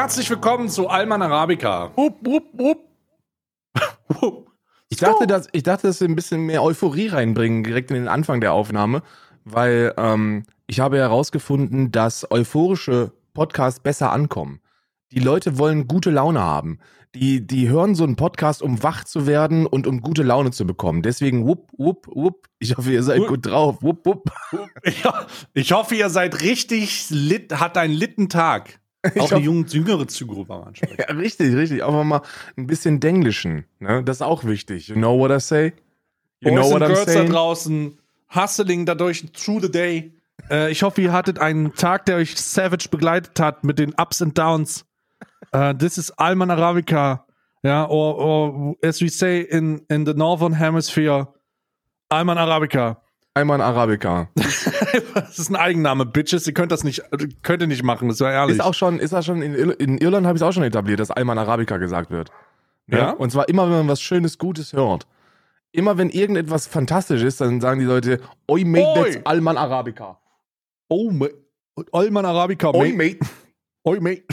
Herzlich willkommen zu Alman Arabica. Hup, hup, hup. Ich dachte, dass, ich dachte, dass wir ein bisschen mehr Euphorie reinbringen, direkt in den Anfang der Aufnahme, weil ähm, ich habe herausgefunden, dass euphorische Podcasts besser ankommen. Die Leute wollen gute Laune haben. Die, die hören so einen Podcast, um wach zu werden und um gute Laune zu bekommen. Deswegen, wupp, wupp, wupp. Ich hoffe, ihr seid gut drauf. Wupp, wupp. Ja, ich hoffe, ihr seid richtig lit, hat einen litten Tag. Auch eine junge, jüngere Zielgruppe am ansprechen. Ja, richtig, richtig. Auch mal ein bisschen Denglischen. Ne? Das ist auch wichtig. You know what I say? You Boys know what I'm Girls saying? da draußen, hustling dadurch through the day. Äh, ich hoffe, ihr hattet einen Tag, der euch savage begleitet hat mit den Ups and Downs. Uh, this is Alman Arabica. Ja, or, or as we say in, in the Northern Hemisphere, Alman Arabica. Alman Arabica. das ist ein Eigenname, Bitches. Ihr könnt das nicht, könnt ihr nicht machen, das war ehrlich. Ist auch schon, ist auch schon in, in Irland habe ich es auch schon etabliert, dass Alman Arabica gesagt wird. Ja? ja? Und zwar immer, wenn man was Schönes, Gutes hört. Immer wenn irgendetwas fantastisch ist, dann sagen die Leute, Oi, mate, Oi. that's Alman Arabica. Oh, mate. Alman Arabica, mate. Oi, mate. Oi, mate.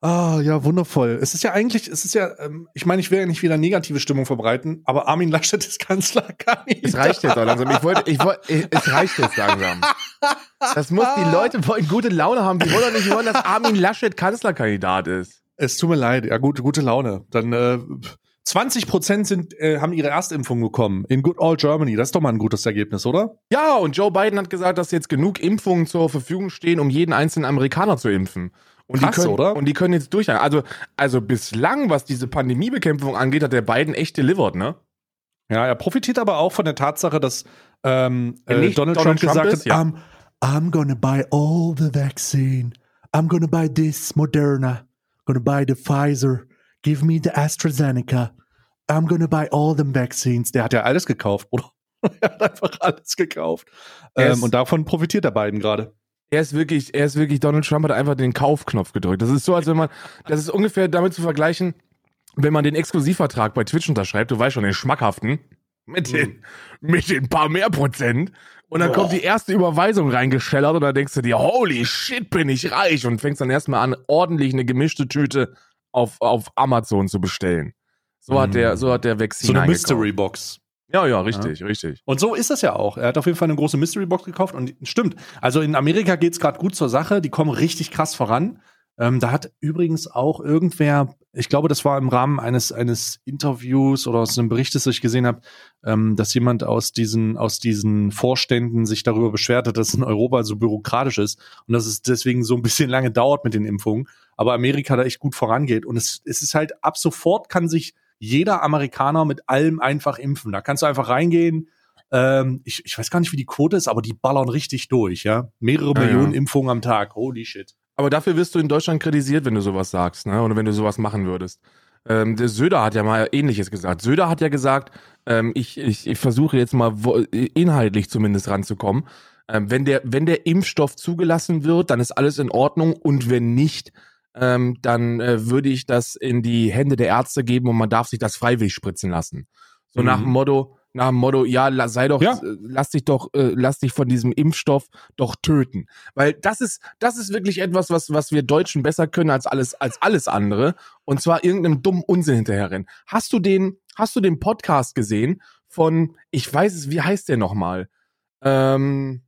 Ah, ja, wundervoll. Es ist ja eigentlich, es ist ja, ähm, ich meine, ich will ja nicht wieder negative Stimmung verbreiten, aber Armin Laschet ist Kanzler gar nicht. Es reicht jetzt auch langsam. Ich wollte, ich wollte, es reicht jetzt langsam. Das muss, die Leute wollen gute Laune haben. Die wollen doch nicht wollen, dass Armin Laschet Kanzlerkandidat ist. Es tut mir leid. Ja, gute, gute Laune. Dann, äh, 20 Prozent sind, äh, haben ihre Erstimpfung bekommen in Good Old Germany. Das ist doch mal ein gutes Ergebnis, oder? Ja, und Joe Biden hat gesagt, dass jetzt genug Impfungen zur Verfügung stehen, um jeden einzelnen Amerikaner zu impfen. Und Krass, die können, oder? Und die können jetzt durch. Also, also bislang, was diese Pandemiebekämpfung angeht, hat der Biden echt delivered, ne? Ja, er profitiert aber auch von der Tatsache, dass ähm, äh, Donald, Donald, Trump, Trump gesagt ist, hat, ja. I'm, I'm gonna buy all the vaccine. I'm gonna buy this Moderna. I'm gonna buy the Pfizer. Give me the AstraZeneca. I'm gonna buy all them vaccines. Der hat ja alles gekauft, oder? er hat einfach alles gekauft. Ähm, und davon profitiert der Biden gerade. Er ist wirklich, er ist wirklich, Donald Trump hat einfach den Kaufknopf gedrückt. Das ist so, als wenn man, das ist ungefähr damit zu vergleichen, wenn man den Exklusivvertrag bei Twitch unterschreibt, du weißt schon, den schmackhaften, mit den, mhm. mit den paar mehr Prozent. Und dann Boah. kommt die erste Überweisung reingeschellert und dann denkst du dir, holy shit, bin ich reich und fängst dann erstmal an, ordentlich eine gemischte Tüte auf, auf Amazon zu bestellen. So mhm. hat der, so hat der Vexin So eine Mystery Box. Ja, ja, richtig, ja. richtig. Und so ist das ja auch. Er hat auf jeden Fall eine große Mystery Box gekauft und stimmt. Also in Amerika geht's gerade gut zur Sache. Die kommen richtig krass voran. Ähm, da hat übrigens auch irgendwer, ich glaube, das war im Rahmen eines eines Interviews oder aus einem Bericht, das ich gesehen habe, ähm, dass jemand aus diesen aus diesen Vorständen sich darüber beschwert hat, dass in Europa so bürokratisch ist und dass es deswegen so ein bisschen lange dauert mit den Impfungen. Aber Amerika da echt gut vorangeht und es es ist halt ab sofort kann sich jeder Amerikaner mit allem einfach impfen. Da kannst du einfach reingehen. Ähm, ich, ich weiß gar nicht, wie die Quote ist, aber die ballern richtig durch, ja. Mehrere ja, Millionen ja. Impfungen am Tag. Holy shit. Aber dafür wirst du in Deutschland kritisiert, wenn du sowas sagst, ne? Oder wenn du sowas machen würdest. Ähm, der Söder hat ja mal Ähnliches gesagt. Söder hat ja gesagt, ähm, ich, ich, ich versuche jetzt mal inhaltlich zumindest ranzukommen. Ähm, wenn, der, wenn der Impfstoff zugelassen wird, dann ist alles in Ordnung und wenn nicht, ähm, dann äh, würde ich das in die Hände der Ärzte geben und man darf sich das freiwillig spritzen lassen. So mhm. nach dem Motto, nach dem Motto, ja, sei doch, ja. Äh, lass dich doch, äh, lass dich von diesem Impfstoff doch töten. Weil das ist, das ist wirklich etwas, was, was wir Deutschen besser können als alles, als alles andere. Und zwar irgendeinem dummen Unsinn hinterherrennen. Hast du den, hast du den Podcast gesehen von, ich weiß es, wie heißt der nochmal? Ähm,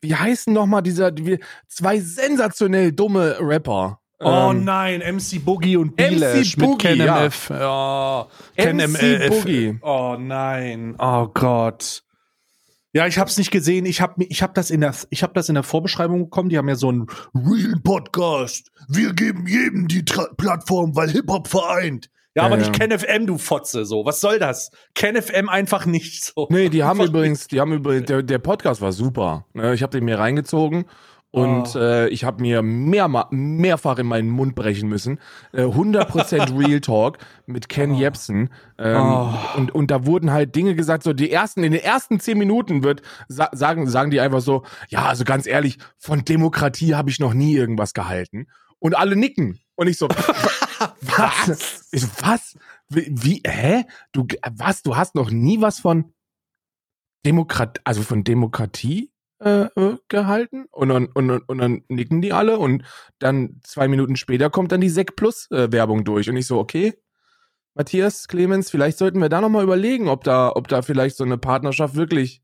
wie heißen nochmal dieser, die, zwei sensationell dumme Rapper? Oh ähm, nein, MC Boogie und Bilesh mit KenMF. Ja. Ja. MC Boogie. Oh nein. Oh Gott. Ja, ich hab's nicht gesehen. Ich hab, ich hab das in der, ich hab das in der Vorbeschreibung bekommen. Die haben ja so einen Real Podcast. Wir geben jedem die Tra Plattform, weil Hip Hop vereint. Ja, ja aber ja. nicht KenFM, du Fotze, so. Was soll das? KenFM einfach nicht so. Nee, die haben übrigens, die haben übrigens, der, der Podcast war super. Ne, ich habe den mir reingezogen und oh. äh, ich habe mir mehr, mehrfach in meinen Mund brechen müssen. Äh, 100% Real Talk mit Ken oh. Jebsen. Ähm, oh. und, und da wurden halt Dinge gesagt, so die ersten, in den ersten zehn Minuten wird, sa sagen, sagen die einfach so, ja, also ganz ehrlich, von Demokratie habe ich noch nie irgendwas gehalten. Und alle nicken. Und ich so, was? Ich so, was? Wie, wie, hä? Du, was? Du hast noch nie was von Demokratie, also von Demokratie äh, äh, gehalten und dann, und, und dann nicken die alle und dann zwei Minuten später kommt dann die Sek Plus äh, Werbung durch und ich so, okay, Matthias, Clemens, vielleicht sollten wir da nochmal überlegen, ob da, ob da vielleicht so eine Partnerschaft wirklich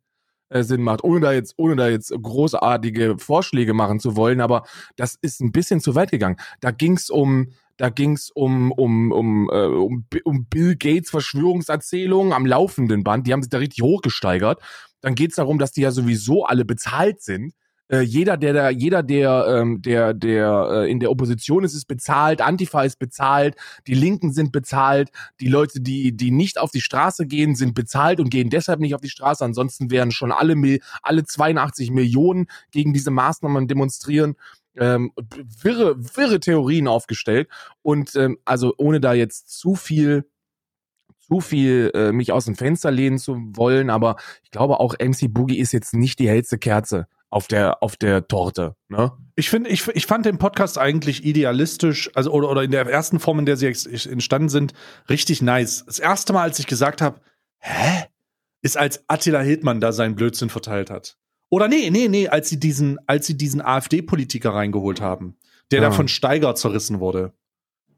äh, Sinn macht, ohne da jetzt, ohne da jetzt großartige Vorschläge machen zu wollen, aber das ist ein bisschen zu weit gegangen. Da ging's um, da ging's um, um, um, äh, um, um Bill Gates Verschwörungserzählungen am laufenden Band, die haben sich da richtig hochgesteigert. Dann geht's darum, dass die ja sowieso alle bezahlt sind äh, jeder, der da, jeder, der, ähm, der, der äh, in der Opposition ist, ist bezahlt, Antifa ist bezahlt, die Linken sind bezahlt, die Leute, die, die nicht auf die Straße gehen, sind bezahlt und gehen deshalb nicht auf die Straße. Ansonsten wären schon alle, alle 82 Millionen gegen diese Maßnahmen demonstrieren. Ähm, wirre, wirre Theorien aufgestellt. Und ähm, also ohne da jetzt zu viel zu viel äh, mich aus dem Fenster lehnen zu wollen, aber ich glaube auch MC Boogie ist jetzt nicht die hellste Kerze auf der auf der Torte. Ne? Ich finde, ich, ich fand den Podcast eigentlich idealistisch, also oder, oder in der ersten Form, in der sie entstanden sind, richtig nice. Das erste Mal, als ich gesagt habe, hä, ist als Attila Hildmann da seinen Blödsinn verteilt hat. Oder nee, nee, nee, als sie diesen, als sie diesen AfD-Politiker reingeholt haben, der ja. da von Steiger zerrissen wurde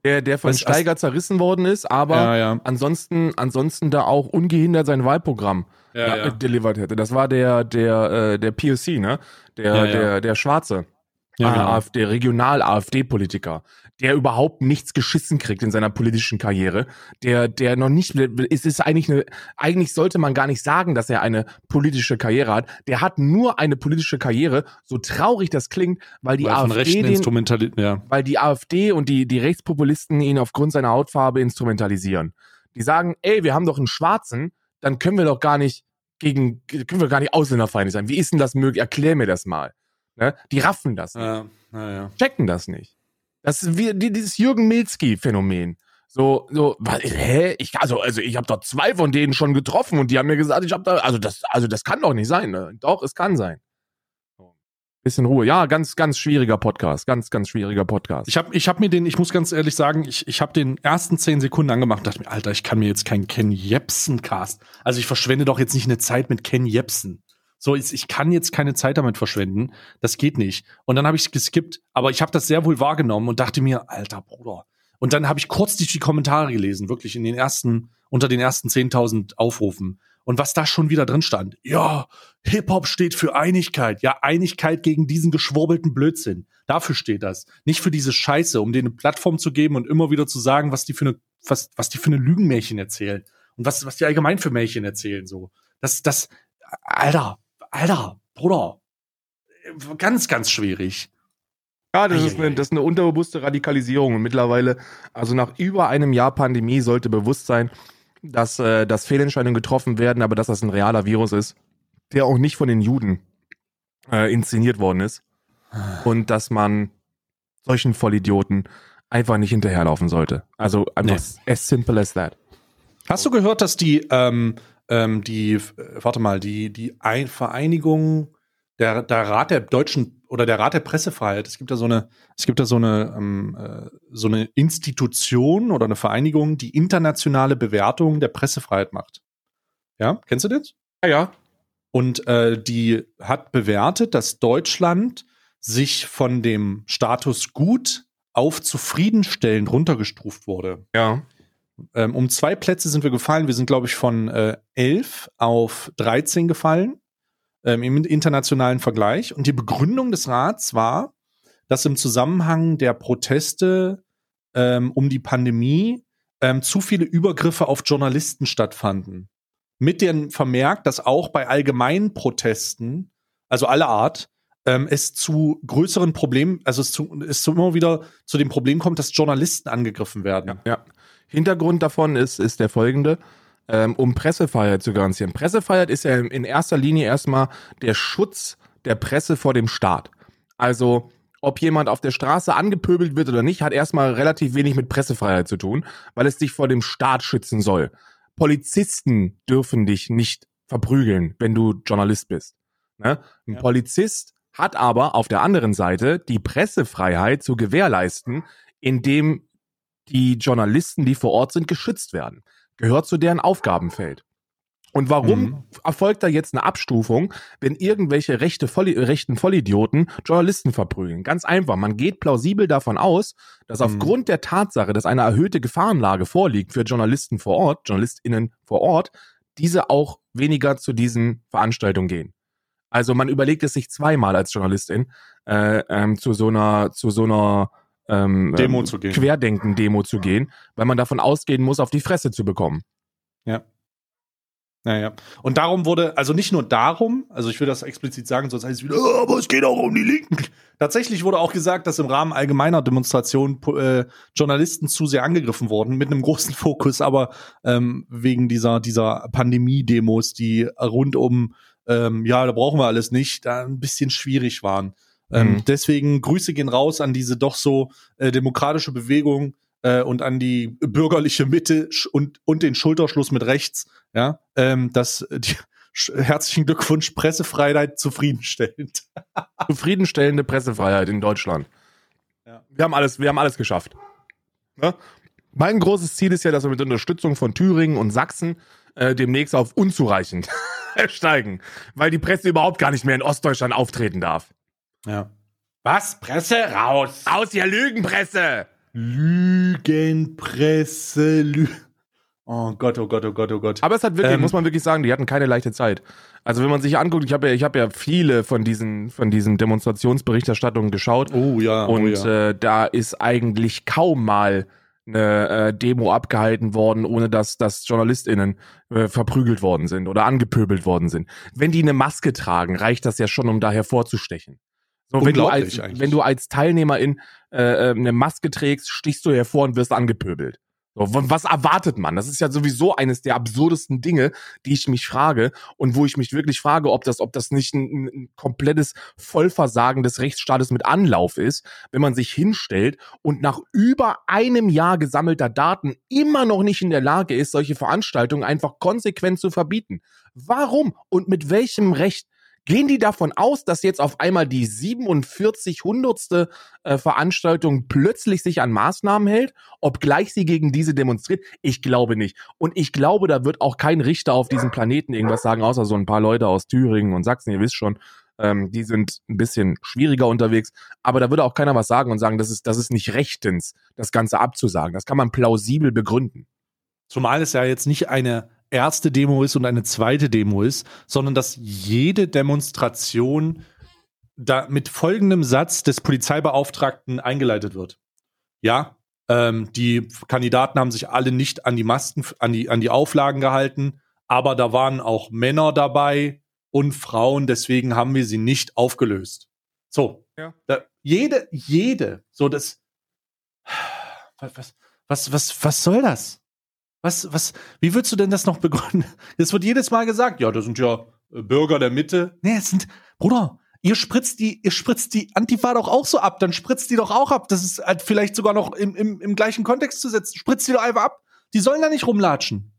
der, der von Steiger zerrissen worden ist, aber ja, ja. ansonsten, ansonsten da auch ungehindert sein Wahlprogramm ja, ja. delivered hätte. Das war der, der, äh, der POC, ne? Der, der, der Schwarze. Ja, genau. AfD, Regional-AfD-Politiker, der überhaupt nichts geschissen kriegt in seiner politischen Karriere, der, der noch nicht, es ist eigentlich eine, eigentlich sollte man gar nicht sagen, dass er eine politische Karriere hat. Der hat nur eine politische Karriere, so traurig das klingt, weil die weil AfD, den, ja. weil die AfD und die, die Rechtspopulisten ihn aufgrund seiner Hautfarbe instrumentalisieren. Die sagen, ey, wir haben doch einen Schwarzen, dann können wir doch gar nicht gegen, können wir gar nicht ausländerfeindlich sein. Wie ist denn das möglich? Erklär mir das mal. Ne? Die raffen das nicht. Ja, ja, ja. Checken das nicht. Das ist wie dieses Jürgen Milzki-Phänomen. So, so, was, hä? Ich, also, also ich habe doch zwei von denen schon getroffen und die haben mir gesagt, ich habe da, also das, also das kann doch nicht sein. Ne? Doch, es kann sein. Bisschen Ruhe. Ja, ganz, ganz schwieriger Podcast. Ganz, ganz schwieriger Podcast. Ich habe ich hab mir den, ich muss ganz ehrlich sagen, ich, ich habe den ersten zehn Sekunden angemacht und dachte mir, Alter, ich kann mir jetzt keinen Ken Jepsen cast. Also ich verschwende doch jetzt nicht eine Zeit mit Ken Jepsen. So, ich kann jetzt keine Zeit damit verschwenden. Das geht nicht. Und dann habe ich geskippt. Aber ich habe das sehr wohl wahrgenommen und dachte mir, alter Bruder. Und dann habe ich kurz die Kommentare gelesen, wirklich in den ersten, unter den ersten 10.000 Aufrufen. Und was da schon wieder drin stand. Ja, Hip-Hop steht für Einigkeit. Ja, Einigkeit gegen diesen geschwurbelten Blödsinn. Dafür steht das. Nicht für diese Scheiße, um denen eine Plattform zu geben und immer wieder zu sagen, was die für eine, was, was die für eine Lügenmärchen erzählen. Und was, was die allgemein für Märchen erzählen, so. Das, das, Alter, Alter, Bruder. Ganz, ganz schwierig. Ja, das ist, eine, das ist eine unterbewusste Radikalisierung. Und mittlerweile, also nach über einem Jahr Pandemie, sollte bewusst sein, dass, äh, dass Fehlentscheidungen getroffen werden, aber dass das ein realer Virus ist, der auch nicht von den Juden äh, inszeniert worden ist. Und dass man solchen Vollidioten einfach nicht hinterherlaufen sollte. Also einfach nee. as simple as that. Hast du gehört, dass die, ähm, ähm, die, warte mal, die, die Ein Vereinigung, der, der Rat der deutschen oder der Rat der Pressefreiheit, es gibt da so eine, es gibt da so eine, ähm, äh, so eine Institution oder eine Vereinigung, die internationale Bewertung der Pressefreiheit macht. Ja, kennst du das? Ja, ja. Und äh, die hat bewertet, dass Deutschland sich von dem Status gut auf zufriedenstellend runtergestuft wurde. Ja. Ähm, um zwei Plätze sind wir gefallen. Wir sind, glaube ich, von äh, 11 auf 13 gefallen ähm, im internationalen Vergleich. Und die Begründung des Rats war, dass im Zusammenhang der Proteste ähm, um die Pandemie ähm, zu viele Übergriffe auf Journalisten stattfanden. Mit dem Vermerk, dass auch bei allgemeinen Protesten, also aller Art, ähm, es zu größeren Problemen, also es, zu, es zu immer wieder zu dem Problem kommt, dass Journalisten angegriffen werden. Ja, ja. Hintergrund davon ist, ist der folgende ähm, um Pressefreiheit zu garantieren. Pressefreiheit ist ja in erster Linie erstmal der Schutz der Presse vor dem Staat. Also ob jemand auf der Straße angepöbelt wird oder nicht, hat erstmal relativ wenig mit Pressefreiheit zu tun, weil es dich vor dem Staat schützen soll. Polizisten dürfen dich nicht verprügeln, wenn du Journalist bist. Ne? Ein ja. Polizist hat aber auf der anderen Seite die Pressefreiheit zu gewährleisten, indem die Journalisten, die vor Ort sind, geschützt werden gehört zu deren Aufgabenfeld. Und warum Mhm. erfolgt da jetzt eine Abstufung, wenn irgendwelche rechte Volli rechten Vollidioten Journalisten verprügeln? Ganz einfach. Man geht plausibel davon aus, dass Mhm. aufgrund der Tatsache, dass eine erhöhte Gefahrenlage vorliegt für Journalisten vor Ort, JournalistInnen vor Ort, diese auch weniger zu diesen Veranstaltungen gehen. Also man überlegt es sich zweimal als Journalistin äh, ähm, zu so einer zu so einer ähm, Demo ähm, zu gehen. Querdenken-Demo zu gehen, weil man davon ausgehen muss, auf die Fresse zu bekommen. Naja. Und darum wurde, also nicht nur darum, also ich will das explizit sagen, sonst heißt es wieder, "Ah, aber es geht auch um die Linken. Tatsächlich wurde auch gesagt, dass im Rahmen allgemeiner Demonstrationen äh, Journalisten zu sehr angegriffen wurden, mit einem großen Fokus, aber ähm, wegen dieser, dieser Pandemie-Demos, die rund um, ähm, ja, da brauchen wir alles nicht, da ein bisschen schwierig waren. Ähm, Mhm. deswegen Grüße gehen raus an diese doch so äh, demokratische Bewegung äh, und an die bürgerliche Mitte und, und den Schulterschluss mit rechts, ja, ähm, das äh, die, herzlichen Glückwunsch, Pressefreiheit zufriedenstellend. Zufriedenstellende Pressefreiheit in Deutschland. Ja. Wir haben alles, wir haben alles geschafft. Ne? Mein großes Ziel ist ja, dass wir mit Unterstützung von Thüringen und Sachsen äh, demnächst auf unzureichend steigen, weil die Presse überhaupt gar nicht mehr in Ostdeutschland auftreten darf. Ja. Was? Presse raus! Aus ihr Lügenpresse! Lügenpresse, Lü Oh Gott, oh Gott, oh Gott, oh Gott. Aber es hat wirklich, Ähm, muss man wirklich sagen, die hatten keine leichte Zeit. Also wenn man sich anguckt, ich habe ja, ich habe ja viele von diesen, von diesen Demonstrationsberichterstattungen geschaut. oh ja, Und oh ja. äh, da ist eigentlich kaum mal eine äh, Demo abgehalten worden, ohne dass, dass JournalistInnen äh, verprügelt worden sind oder angepöbelt worden sind. Wenn die eine Maske tragen, reicht das ja schon, um da hervorzustechen. So, wenn du als, eigentlich. wenn du als Teilnehmerin äh, äh, eine Maske trägst, stichst du hervor und wirst angepöbelt. So, was erwartet man? Das ist ja sowieso eines der absurdesten Dinge, die ich mich frage und wo ich mich wirklich frage, ob das, ob das nicht ein, ein komplettes Vollversagen des Rechtsstaates mit Anlauf ist, wenn man sich hinstellt und nach über einem Jahr gesammelter Daten immer noch nicht in der Lage ist, solche Veranstaltungen einfach konsequent zu verbieten. Warum und mit welchem Recht? Gehen die davon aus, dass jetzt auf einmal die 47 hundertste äh, Veranstaltung plötzlich sich an Maßnahmen hält, obgleich sie gegen diese demonstriert? Ich glaube nicht. Und ich glaube, da wird auch kein Richter auf diesem Planeten irgendwas sagen, außer so ein paar Leute aus Thüringen und Sachsen, ihr wisst schon, ähm, die sind ein bisschen schwieriger unterwegs. Aber da würde auch keiner was sagen und sagen, das ist, das ist nicht rechtens, das Ganze abzusagen. Das kann man plausibel begründen. Zumal es ja jetzt nicht eine erste Demo ist und eine zweite Demo ist, sondern dass jede Demonstration da mit folgendem Satz des Polizeibeauftragten eingeleitet wird. Ja, ähm, die Kandidaten haben sich alle nicht an die Masken, an die, an die Auflagen gehalten, aber da waren auch Männer dabei und Frauen, deswegen haben wir sie nicht aufgelöst. So, Ja. da, jede, jede, so das, was, was, was, was, was soll das? Was, was, wie würdest du denn das noch begründen? Es wird jedes Mal gesagt, ja, das sind ja äh, Bürger der Mitte. Nee, es sind, Bruder, ihr spritzt die, ihr spritzt die Antifa doch auch so ab, dann spritzt die doch auch ab. Das ist halt vielleicht sogar noch im, im, im gleichen Kontext zu setzen. Spritzt die doch einfach ab. Die sollen da nicht rumlatschen.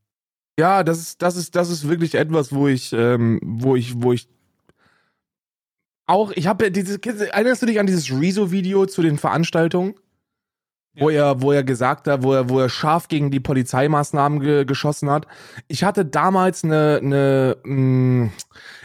Ja, das ist, das ist, das ist wirklich etwas, wo ich, ähm, wo ich, wo ich auch, ich habe dieses, erinnerst du dich an dieses Rezo-Video zu den Veranstaltungen? Wo er, wo er gesagt hat, wo er, wo er scharf gegen die Polizeimaßnahmen ge geschossen hat. Ich hatte damals eine, eine mh,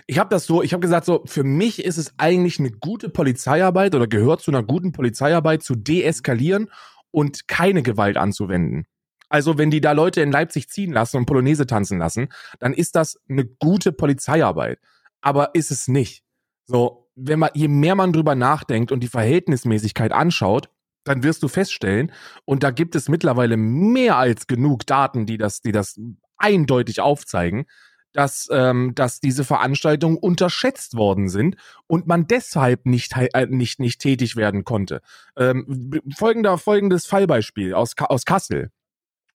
ich habe das so, ich habe gesagt so, für mich ist es eigentlich eine gute Polizeiarbeit oder gehört zu einer guten Polizeiarbeit zu deeskalieren und keine Gewalt anzuwenden. Also wenn die da Leute in Leipzig ziehen lassen und Polonaise tanzen lassen, dann ist das eine gute Polizeiarbeit. Aber ist es nicht. So, wenn man, je mehr man drüber nachdenkt und die Verhältnismäßigkeit anschaut, dann wirst du feststellen, und da gibt es mittlerweile mehr als genug Daten, die das, die das eindeutig aufzeigen, dass, ähm, dass diese Veranstaltungen unterschätzt worden sind und man deshalb nicht, äh, nicht, nicht tätig werden konnte. Ähm, folgender, folgendes Fallbeispiel aus, aus Kassel.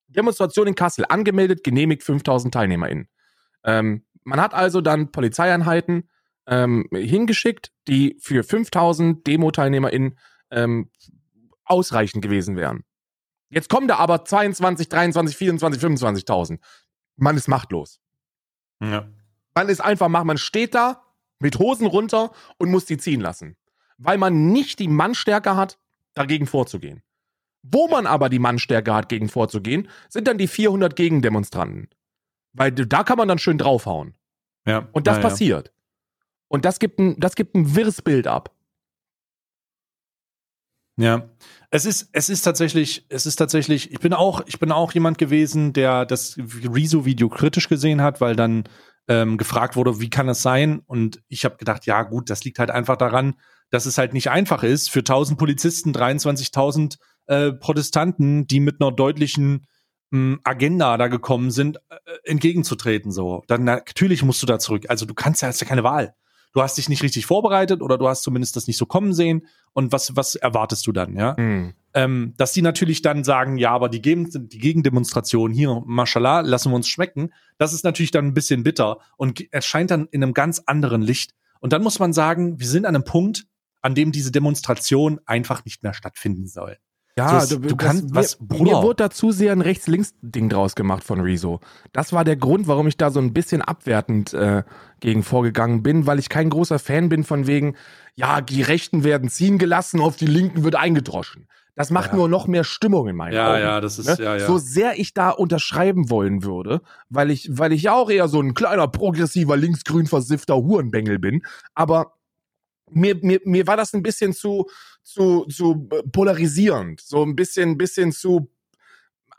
Demonstration in Kassel, angemeldet, genehmigt 5000 TeilnehmerInnen. Ähm, man hat also dann Polizeieinheiten ähm, hingeschickt, die für 5000 Demo-TeilnehmerInnen ähm, ausreichend gewesen wären. Jetzt kommen da aber 22, 23, 24, 25.000. Man ist machtlos. Ja. Man ist einfach macht, man steht da mit Hosen runter und muss die ziehen lassen. Weil man nicht die Mannstärke hat, dagegen vorzugehen. Wo man aber die Mannstärke hat, gegen vorzugehen, sind dann die 400 Gegendemonstranten. Weil da kann man dann schön draufhauen. Ja. Und das ja, passiert. Und das gibt ein, das gibt ein wirres Bild ab. Ja. Es ist, es ist tatsächlich, es ist tatsächlich, ich bin auch, ich bin auch jemand gewesen, der das Rezo-Video kritisch gesehen hat, weil dann ähm, gefragt wurde, wie kann das sein? Und ich habe gedacht, ja gut, das liegt halt einfach daran, dass es halt nicht einfach ist, für 1000 Polizisten 23.000 äh, Protestanten, die mit einer deutlichen mh, Agenda da gekommen sind, äh, entgegenzutreten. So, dann natürlich musst du da zurück. Also du kannst ja, hast ja keine Wahl. Du hast dich nicht richtig vorbereitet oder du hast zumindest das nicht so kommen sehen. Und was was erwartest du dann? Ja, Hm. ähm, dass die natürlich dann sagen, ja, aber die, Gegen die Gegendemonstration hier, mashallah, lassen wir uns schmecken. Das ist natürlich dann ein bisschen bitter und erscheint dann in einem ganz anderen Licht. Und dann muss man sagen, wir sind an einem Punkt, an dem diese Demonstration einfach nicht mehr stattfinden soll. Ja, So, du, du kannst- das, was- mir, Bruder. mir wurde dazu sehr ein Rechts-Links-Ding draus gemacht von Rezo. Das war der Grund, warum ich da so ein bisschen abwertend äh, gegen vorgegangen bin, weil ich kein großer Fan bin von wegen, ja, die Rechten werden ziehen gelassen, auf die Linken wird eingedroschen. Das macht Ja. nur noch mehr Stimmung in meinen Augen. das Ne? So sehr ich da unterschreiben wollen würde, weil ich, weil ich ja auch eher so ein kleiner, progressiver, linksgrün versiffter Hurenbengel bin, aber mir, mir, mir war das ein bisschen zu, zu, zu polarisierend, so ein bisschen, bisschen zu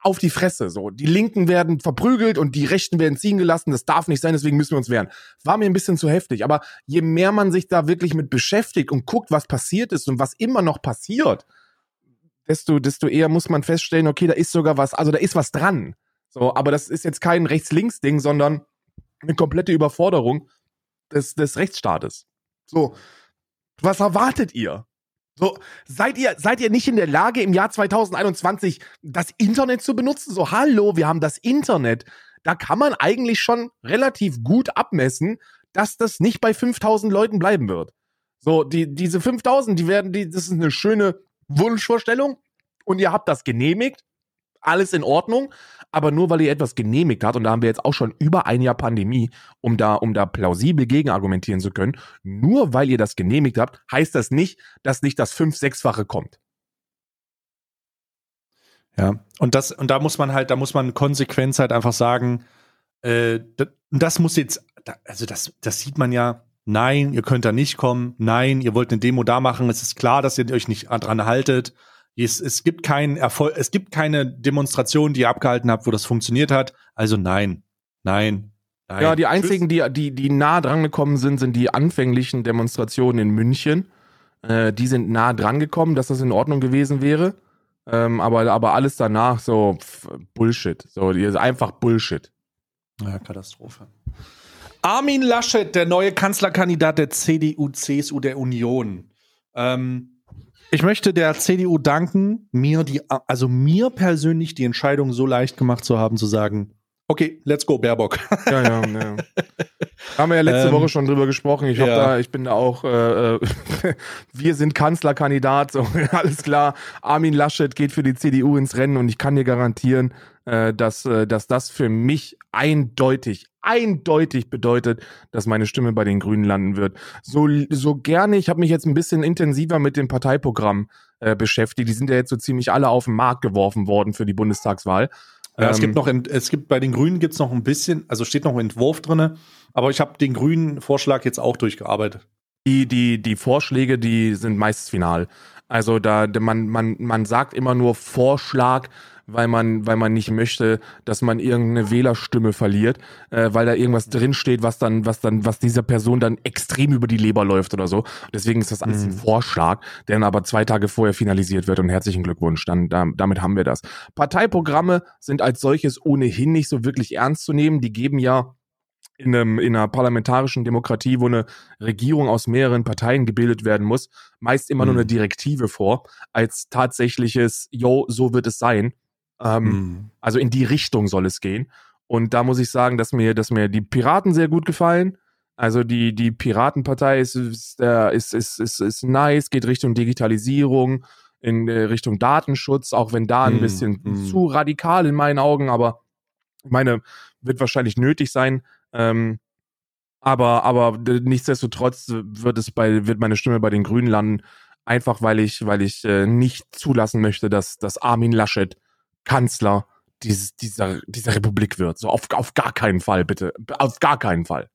auf die Fresse. So, die Linken werden verprügelt und die Rechten werden ziehen gelassen. Das darf nicht sein, deswegen müssen wir uns wehren. War mir ein bisschen zu heftig. Aber je mehr man sich da wirklich mit beschäftigt und guckt, was passiert ist und was immer noch passiert, desto, desto eher muss man feststellen, okay, da ist sogar was, also da ist was dran. So, aber das ist jetzt kein Rechts-Links-Ding, sondern eine komplette Überforderung des, des Rechtsstaates. So, was erwartet ihr? So, seid ihr, seid ihr nicht in der Lage, im Jahr 2021 das Internet zu benutzen? So, hallo, wir haben das Internet. Da kann man eigentlich schon relativ gut abmessen, dass das nicht bei 5000 Leuten bleiben wird. So, die, diese 5000, die werden, die, das ist eine schöne Wunschvorstellung und ihr habt das genehmigt. Alles in Ordnung, aber nur weil ihr etwas genehmigt habt, und da haben wir jetzt auch schon über ein Jahr Pandemie, um da, um da plausibel gegenargumentieren zu können, nur weil ihr das genehmigt habt, heißt das nicht, dass nicht das fünf-, sechsfache kommt. Ja, und das, und da muss man halt, da muss man Konsequenz halt einfach sagen, äh, das, muss jetzt, also das, das sieht man ja, nein, ihr könnt da nicht kommen, nein, ihr wollt eine Demo da machen, es ist klar, dass ihr euch nicht dran haltet. Es, es gibt keinen Erfolg, es gibt keine Demonstration, die ihr abgehalten habt, wo das funktioniert hat. Also nein, nein, nein. Ja, die Tschüss. einzigen, die, die, die nah dran gekommen sind, sind die anfänglichen Demonstrationen in München. Äh, die sind nah dran gekommen, dass das in Ordnung gewesen wäre. Ähm, aber, aber alles danach so pff, Bullshit. So, einfach Bullshit. Ja, Katastrophe. Armin Laschet, der neue Kanzlerkandidat der CDU, CSU der Union. Ähm, ich möchte der CDU danken, mir die, also mir persönlich die Entscheidung so leicht gemacht zu haben, zu sagen, okay, let's go, Baerbock. Ja, ja, ja. Haben wir ja letzte Ähm, Woche schon drüber gesprochen. Ich, ja. da, ich bin da auch, äh, äh, wir sind Kanzlerkandidat, so alles klar. Armin Laschet geht für die CDU ins Rennen und ich kann dir garantieren, äh, dass, äh, dass das für mich eindeutig, eindeutig bedeutet, dass meine Stimme bei den Grünen landen wird. So, so gerne, ich habe mich jetzt ein bisschen intensiver mit dem Parteiprogramm äh, beschäftigt. Die sind ja jetzt so ziemlich alle auf den Markt geworfen worden für die Bundestagswahl. Ja, es Ähm, gibt noch, in, es gibt bei den Grünen gibt's noch ein bisschen, also steht noch ein Entwurf drinne, aber ich habe den grünen Vorschlag jetzt auch durchgearbeitet. die, die, die Vorschläge, die sind meist final. Also da, da- man, man, man sagt immer nur Vorschlag, weil man, weil man nicht möchte, dass man irgendeine Wählerstimme verliert, äh, weil da irgendwas drinsteht, was dann, was dann, was dieser Person dann extrem über die Leber läuft oder so. Deswegen ist das alles ein Mhm. Vorschlag, der dann aber zwei Tage vorher finalisiert wird und herzlichen Glückwunsch. Dann, da, damit haben wir das. Parteiprogramme sind als solches ohnehin nicht so wirklich ernst zu nehmen. Die geben ja in, einem, in einer parlamentarischen Demokratie, wo eine Regierung aus mehreren Parteien gebildet werden muss, meist immer nur Mhm. eine Direktive vor, als tatsächliches, yo, so wird es sein. Ähm, Mhm. Also in die Richtung soll es gehen. Und da muss ich sagen, dass mir, dass mir die Piraten sehr gut gefallen. Also die, die Piratenpartei ist, ist, äh, ist, ist, ist, nice, geht Richtung Digitalisierung, in äh, Richtung Datenschutz, auch wenn da ein Mhm. bisschen Mhm. zu radikal in meinen Augen, aber ich meine, wird wahrscheinlich nötig sein. Ähm, aber, aber nichtsdestotrotz wird es bei, wird meine Stimme bei den Grünen landen, einfach weil ich, weil ich äh, nicht zulassen möchte, dass, dass Armin Laschet Kanzler dieses, dieser, dieser Republik wird. So auf, auf gar keinen Fall, bitte. Auf gar keinen Fall.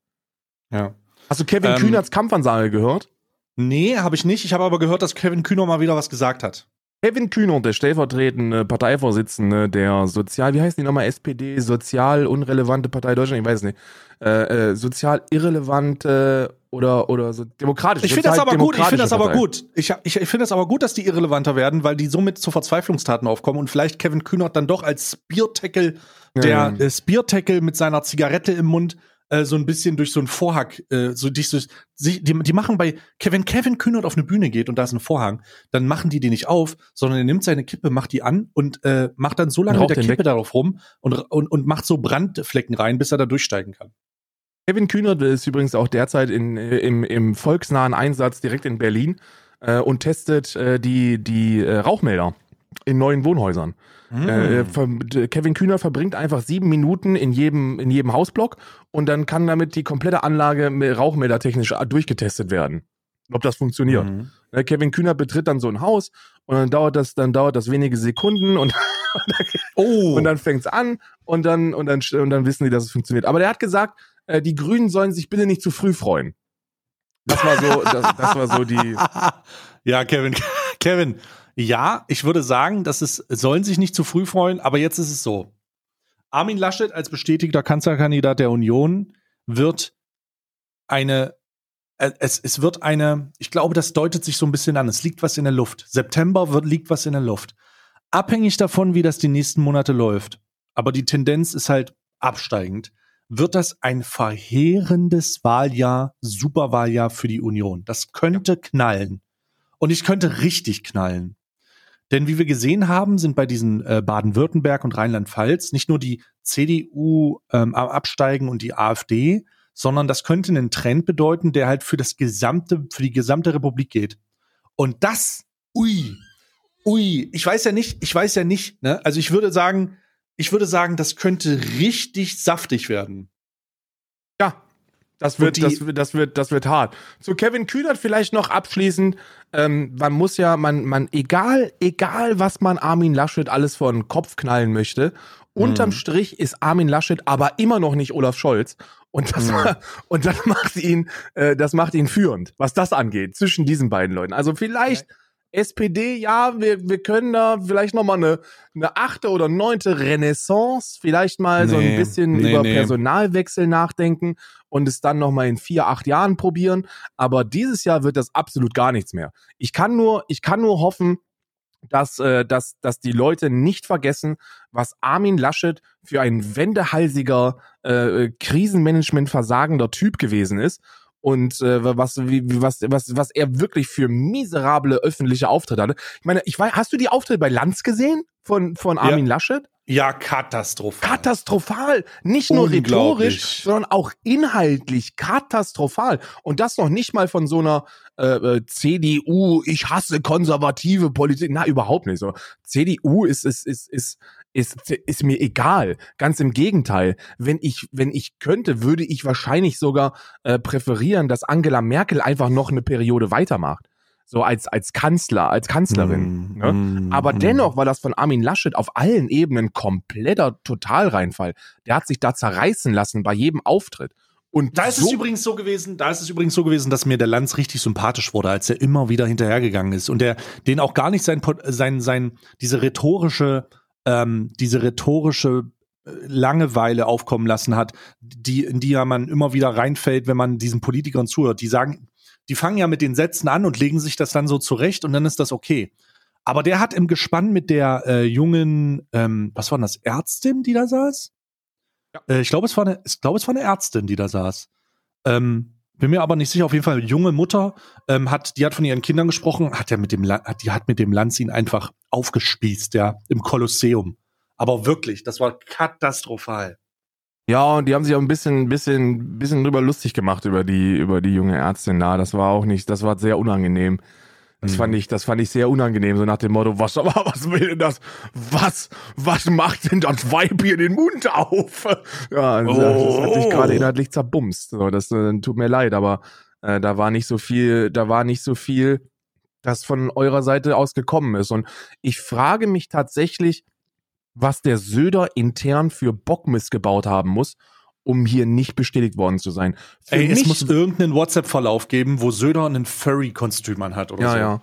Ja. Hast du Kevin Ähm, Kühnerts Kampfansage gehört? Nee, habe ich nicht. Ich habe aber gehört, dass Kevin Kühner mal wieder was gesagt hat. Kevin Kühner, der stellvertretende Parteivorsitzende der Sozial, wie heißt die nochmal, SPD, sozial unrelevante Partei Deutschland, ich weiß es nicht, äh, äh, sozial irrelevante oder, oder so demokratisch. Ich finde das aber gut. Ich finde das aber gut. Ich, ich, ich finde das aber gut, dass die irrelevanter werden, weil die somit zu Verzweiflungstaten aufkommen und vielleicht Kevin Kühnert dann doch als Spear-Tackle, der Ja. äh, Spear-Tackle mit seiner Zigarette im Mund äh, so ein bisschen durch so einen Vorhang, äh, so sie, die, die machen bei, wenn Kevin Kühnert auf eine Bühne geht und da ist ein Vorhang, dann machen die den nicht auf, sondern er nimmt seine Kippe, macht die an und äh, macht dann so lange mit der Kippe weg. darauf rum und, und, und macht so Brandflecken rein, bis er da durchsteigen kann. Kevin Kühnert ist übrigens auch derzeit in, äh, im, im volksnahen Einsatz direkt in Berlin äh, und testet äh, die, die äh, Rauchmelder in neuen Wohnhäusern. D- Kevin Kühner verbringt einfach sieben Minuten in jedem, in jedem Hausblock und dann kann damit die komplette Anlage rauchmeldertechnisch durchgetestet werden. Ob das funktioniert. Ne, Kevin Kühner betritt dann so ein Haus und dann dauert das, dann dauert das wenige Sekunden und, Oh, und dann fängt's an und dann, und dann, und dann wissen die, dass es funktioniert. Aber der hat gesagt, äh, die Grünen sollen sich bitte nicht zu früh freuen. Das war so, das, das war so die. ja, Kevin, Kevin, ja, ich würde sagen, dass es sollen sich nicht zu früh freuen, aber jetzt ist es so. Armin Laschet als bestätigter Kanzlerkandidat der Union wird eine äh, es, es wird eine, ich glaube, das deutet sich so ein bisschen an. Es liegt was in der Luft. September wird, liegt was in der Luft. Abhängig davon, wie das die nächsten Monate läuft, aber die Tendenz ist halt absteigend, wird das ein verheerendes Wahljahr, Superwahljahr für die Union. Das könnte knallen. Und ich könnte richtig knallen. Denn wie wir gesehen haben, sind bei diesen äh, Baden-Württemberg und Rheinland-Pfalz nicht nur die CDU ähm, am absteigen und die AfD, sondern das könnte einen Trend bedeuten, der halt für das gesamte, für die gesamte Republik geht. Und das, ui, ui, ich weiß ja nicht, ich weiß ja nicht, ne? Also ich würde sagen, ich würde sagen, das könnte richtig saftig werden. Ja, das wird, die- das, wird- das wird, das wird hart. Zu Kevin Kühnert vielleicht noch abschließend. Ähm, man muss ja, man, man, egal, egal, was man Armin Laschet alles vor den Kopf knallen möchte, unterm Mhm. Strich ist Armin Laschet aber immer noch nicht Olaf Scholz. Und das, Mhm. und das macht ihn, äh, das macht ihn führend, was das angeht, zwischen diesen beiden Leuten. Also vielleicht SPD, ja, wir, wir können da vielleicht noch mal eine, eine achte oder neunte Renaissance, vielleicht mal so ein Nee, bisschen nee, über nee. Personalwechsel nachdenken und es dann noch mal in vier, acht Jahren probieren. Aber dieses Jahr wird das absolut gar nichts mehr. Ich kann nur, ich kann nur hoffen, dass, äh, dass, dass die Leute nicht vergessen, was Armin Laschet für ein wendehalsiger, äh, Krisenmanagement versagender Typ gewesen ist und äh, was, wie, was, was, was er wirklich für miserable öffentliche Auftritte hatte. Ich meine, ich weiß, hast du die Auftritte bei Lanz gesehen von, von Armin Laschet? Ja, katastrophal. Katastrophal. Nicht nur rhetorisch, sondern auch inhaltlich katastrophal. Und das noch nicht mal von so einer äh, äh, CDU, ich hasse konservative Politik. Na, überhaupt nicht. So, CDU ist, ist, ist, ist, ist, ist mir egal. Ganz im Gegenteil. Wenn ich, wenn ich könnte, würde ich wahrscheinlich sogar äh, präferieren, dass Angela Merkel einfach noch eine Periode weitermacht. So als, als Kanzler, als Kanzlerin. Mm, ne? mm, Aber mm. dennoch war das von Armin Laschet auf allen Ebenen kompletter Totalreinfall. Der hat sich da zerreißen lassen bei jedem Auftritt. Und Da ist so, es übrigens so gewesen, da ist es übrigens so gewesen, dass mir der Lanz richtig sympathisch wurde, als er immer wieder hinterhergegangen ist und der den auch gar nicht sein sein sein diese rhetorische ähm, diese rhetorische äh, Langeweile aufkommen lassen hat, die in die ja man immer wieder reinfällt, wenn man diesen Politikern zuhört. Die sagen, die fangen ja mit den Sätzen an und legen sich das dann so zurecht und dann ist das okay. Aber der hat im Gespann mit der äh, jungen, ähm, was war das, Ärztin, die da saß? Äh, ich glaube, es war eine, ich glaube, es war eine Ärztin, die da saß. Ähm, bin mir aber nicht sicher. Auf jeden Fall junge Mutter ähm, hat, die hat von ihren Kindern gesprochen, hat ja mit dem, hat, die hat mit dem Lanz ihn einfach aufgespießt, ja, im Kolosseum. Aber wirklich, das war katastrophal. ja, und die haben sich auch ein bisschen, bisschen, bisschen drüber lustig gemacht über die, über die junge Ärztin da. Das war auch nicht, das war sehr unangenehm. Das Mhm. fand ich, das fand ich sehr unangenehm, so nach dem Motto, was, aber was will denn das? Was, was macht denn das Weib hier den Mund auf? Ja, das, das hat dich Oh. gerade inhaltlich zerbumst. So, das äh, tut mir leid, aber äh, da war nicht so viel, da war nicht so viel, das von eurer Seite aus gekommen ist. Und ich frage mich tatsächlich, was der Söder intern für Bockmist gebaut haben muss, um hier nicht bestätigt worden zu sein. Für Ey, es muss irgendeinen WhatsApp-Verlauf geben, wo Söder einen Furry-Kostüm hat oder ja, so. Ja,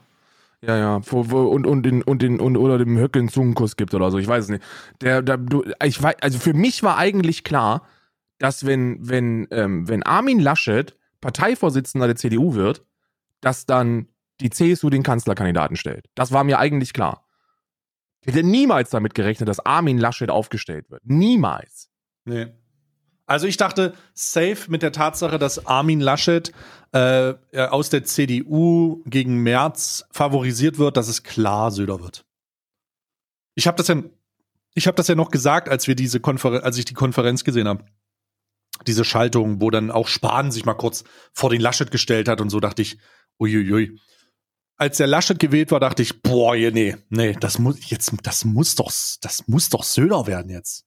ja. Ja, wo, wo, und, und, den, und, den, und oder dem Höcke einen Zungenkuss gibt oder so, ich weiß es nicht. Der, der, du, ich weiß, also für mich war eigentlich klar, dass wenn, wenn, ähm, wenn Armin Laschet Parteivorsitzender der CDU wird, dass dann die CSU den Kanzlerkandidaten stellt. Das war mir eigentlich klar. Ich hätte niemals damit gerechnet, dass Armin Laschet aufgestellt wird. Niemals. Nee. Also ich dachte, safe mit der Tatsache, dass Armin Laschet äh, aus der CDU gegen Merz favorisiert wird, dass es klar Söder wird. Ich habe das ja, ich habe das ja noch gesagt, als wir diese Konferenz, als ich die Konferenz gesehen habe. Diese Schaltung, wo dann auch Spahn sich mal kurz vor den Laschet gestellt hat und so dachte ich, uiuiui. Als der Laschet gewählt war, dachte ich, boah, nee, nee, das muss jetzt, das muss doch, das muss doch Söder werden jetzt.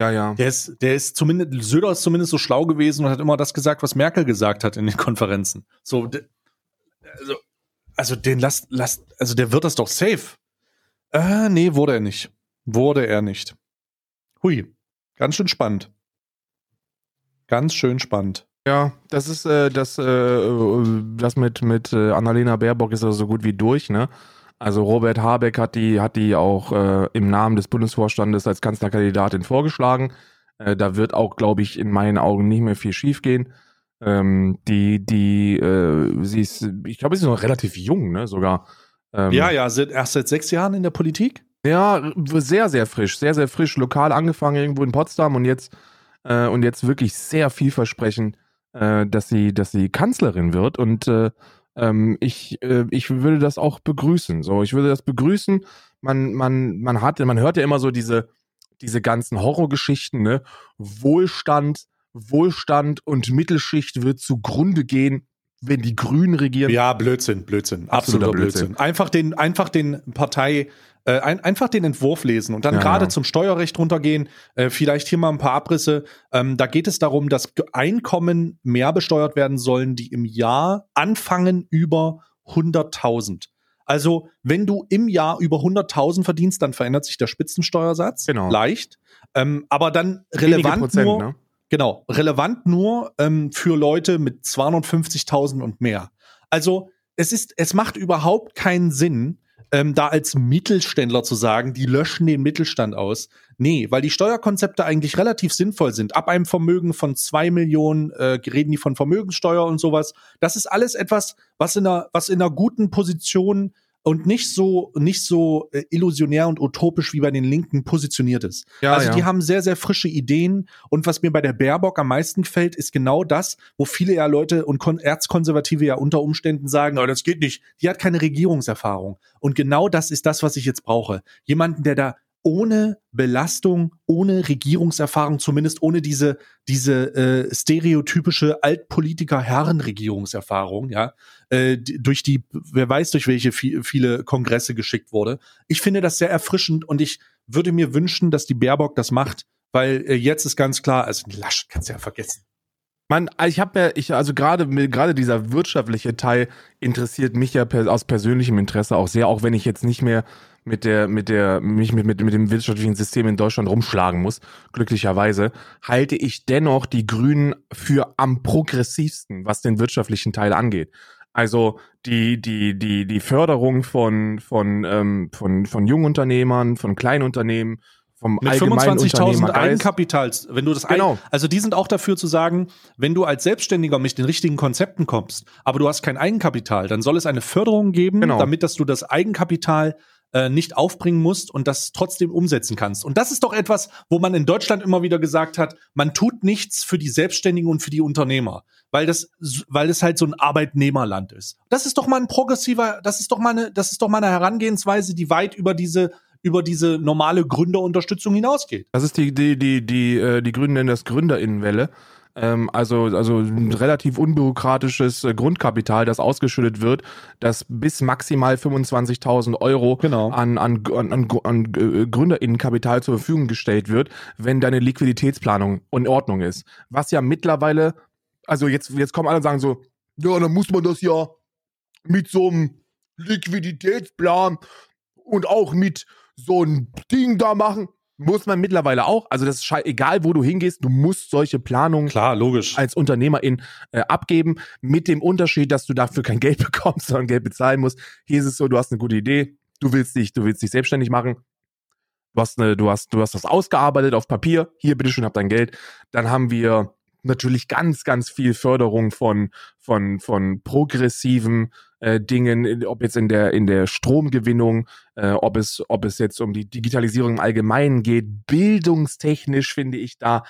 Ja, ja. Der ist, der ist zumindest, Söder ist zumindest so schlau gewesen und hat immer das gesagt, was Merkel gesagt hat in den Konferenzen. So, also, also den lasst, lasst, also der wird das doch safe. Äh, nee, wurde er nicht. Wurde er nicht. Hui. Ganz schön spannend. Ganz schön spannend. Ja, das ist äh, das, äh, das mit, mit äh, Annalena Baerbock ist also so gut wie durch, ne? Also Robert Habeck hat die, hat die auch äh, im Namen des Bundesvorstandes als Kanzlerkandidatin vorgeschlagen. Äh, da wird auch, glaube ich, in meinen Augen nicht mehr viel schiefgehen. Ähm, die, die, äh, sie ist, ich glaube, sie ist noch relativ jung, ne, sogar. Ähm, ja, ja, sind erst seit sechs Jahren in der Politik? Ja, sehr, sehr frisch, sehr, sehr frisch, lokal angefangen irgendwo in Potsdam und jetzt, äh, und jetzt wirklich sehr vielversprechend, äh, dass sie, dass sie Kanzlerin wird und äh, ähm, ich, äh, ich würde das auch begrüßen. So, ich würde das begrüßen. Man, man, man hat, man hört ja immer so diese, diese ganzen Horrorgeschichten, ne? Wohlstand, Wohlstand und Mittelschicht wird zugrunde gehen, wenn die Grünen regieren. Ja, Blödsinn, Blödsinn, absoluter, Blödsinn. Blödsinn. Einfach den, einfach den Partei, äh, ein, einfach den Entwurf lesen und dann ja, gerade ja. zum Steuerrecht runtergehen. Äh, vielleicht hier mal ein paar Abrisse. Ähm, da geht es darum, dass Einkommen mehr besteuert werden sollen, die im Jahr anfangen über 100.000. Also, wenn du im Jahr über 100.000 verdienst, dann verändert sich der Spitzensteuersatz. Genau. Leicht. Ähm, aber dann relevant Prozent, nur, ne? Genau, relevant nur ähm, für Leute mit 250.000 und mehr. Also, es ist, es macht überhaupt keinen Sinn, ähm, da als Mittelständler zu sagen, die löschen den Mittelstand aus. Nee, weil die Steuerkonzepte eigentlich relativ sinnvoll sind. Ab einem Vermögen von zwei Millionen äh, reden die von Vermögenssteuer und sowas. Das ist alles etwas, was in einer, was in einer guten Position und nicht so nicht so äh, illusionär und utopisch wie bei den Linken positioniert ist. Ja, also ja. die haben sehr sehr frische Ideen und was mir bei der Baerbock am meisten gefällt, ist genau das, wo viele ja Leute und Kon Erzkonservative ja unter Umständen sagen, oh, das geht nicht. Die hat keine Regierungserfahrung und genau das ist das, was ich jetzt brauche. Jemanden, der da ohne Belastung, ohne Regierungserfahrung, zumindest ohne diese, diese äh, stereotypische Altpolitiker-Herrenregierungserfahrung, ja, äh, durch die, wer weiß, durch welche viel, viele Kongresse geschickt wurde. Ich finde das sehr erfrischend und ich würde mir wünschen, dass die Baerbock das macht, weil äh, jetzt ist ganz klar, also Lasch kannst du ja vergessen. Man, ich habe ja, ich also gerade gerade dieser wirtschaftliche Teil interessiert mich ja per, aus persönlichem Interesse auch sehr, auch wenn ich jetzt nicht mehr mit der, mit der, mich mit, mit, mit dem wirtschaftlichen System in Deutschland rumschlagen muss, glücklicherweise, halte ich dennoch die Grünen für am progressivsten, was den wirtschaftlichen Teil angeht. Also die, die, die, die Förderung von, von, ähm, von, von Jungunternehmern, von Kleinunternehmen, vom mit 25.000 Eigenkapitals, wenn du das genau. Ein, also die sind auch dafür zu sagen, wenn du als Selbstständiger mit den richtigen Konzepten kommst, aber du hast kein Eigenkapital, dann soll es eine Förderung geben, genau. damit dass du das Eigenkapital äh, nicht aufbringen musst und das trotzdem umsetzen kannst. Und das ist doch etwas, wo man in Deutschland immer wieder gesagt hat, man tut nichts für die Selbstständigen und für die Unternehmer, weil das, weil es halt so ein Arbeitnehmerland ist. Das ist doch mal ein progressiver, das ist doch mal eine, das ist doch mal eine Herangehensweise, die weit über diese über diese normale Gründerunterstützung hinausgeht. Das ist die, die, die, die, äh, die Grünen nennen das Gründerinnenwelle. Ähm, also, also ein relativ unbürokratisches äh, Grundkapital, das ausgeschüttet wird, das bis maximal 25.000 Euro genau. an, an, an, an, äh, Gründerinnenkapital zur Verfügung gestellt wird, wenn deine Liquiditätsplanung in Ordnung ist. Was ja mittlerweile, also jetzt, jetzt kommen alle und sagen so, ja, dann muss man das ja mit so einem Liquiditätsplan und auch mit so ein Ding da machen. Muss man mittlerweile auch. Also das ist egal, wo du hingehst, du musst solche Planungen Klar, logisch. als Unternehmerin äh, abgeben, mit dem Unterschied, dass du dafür kein Geld bekommst, sondern Geld bezahlen musst. Hier ist es so, du hast eine gute Idee, du willst dich, du willst dich selbstständig machen. Du hast, eine, du hast, du hast das ausgearbeitet auf Papier. Hier, bitteschön, hab dein Geld. Dann haben wir natürlich ganz, ganz viel Förderung von, von, von progressiven äh, Dingen, ob jetzt in der, in der Stromgewinnung, äh, ob es, ob es jetzt um die Digitalisierung im Allgemeinen geht. Bildungstechnisch finde ich da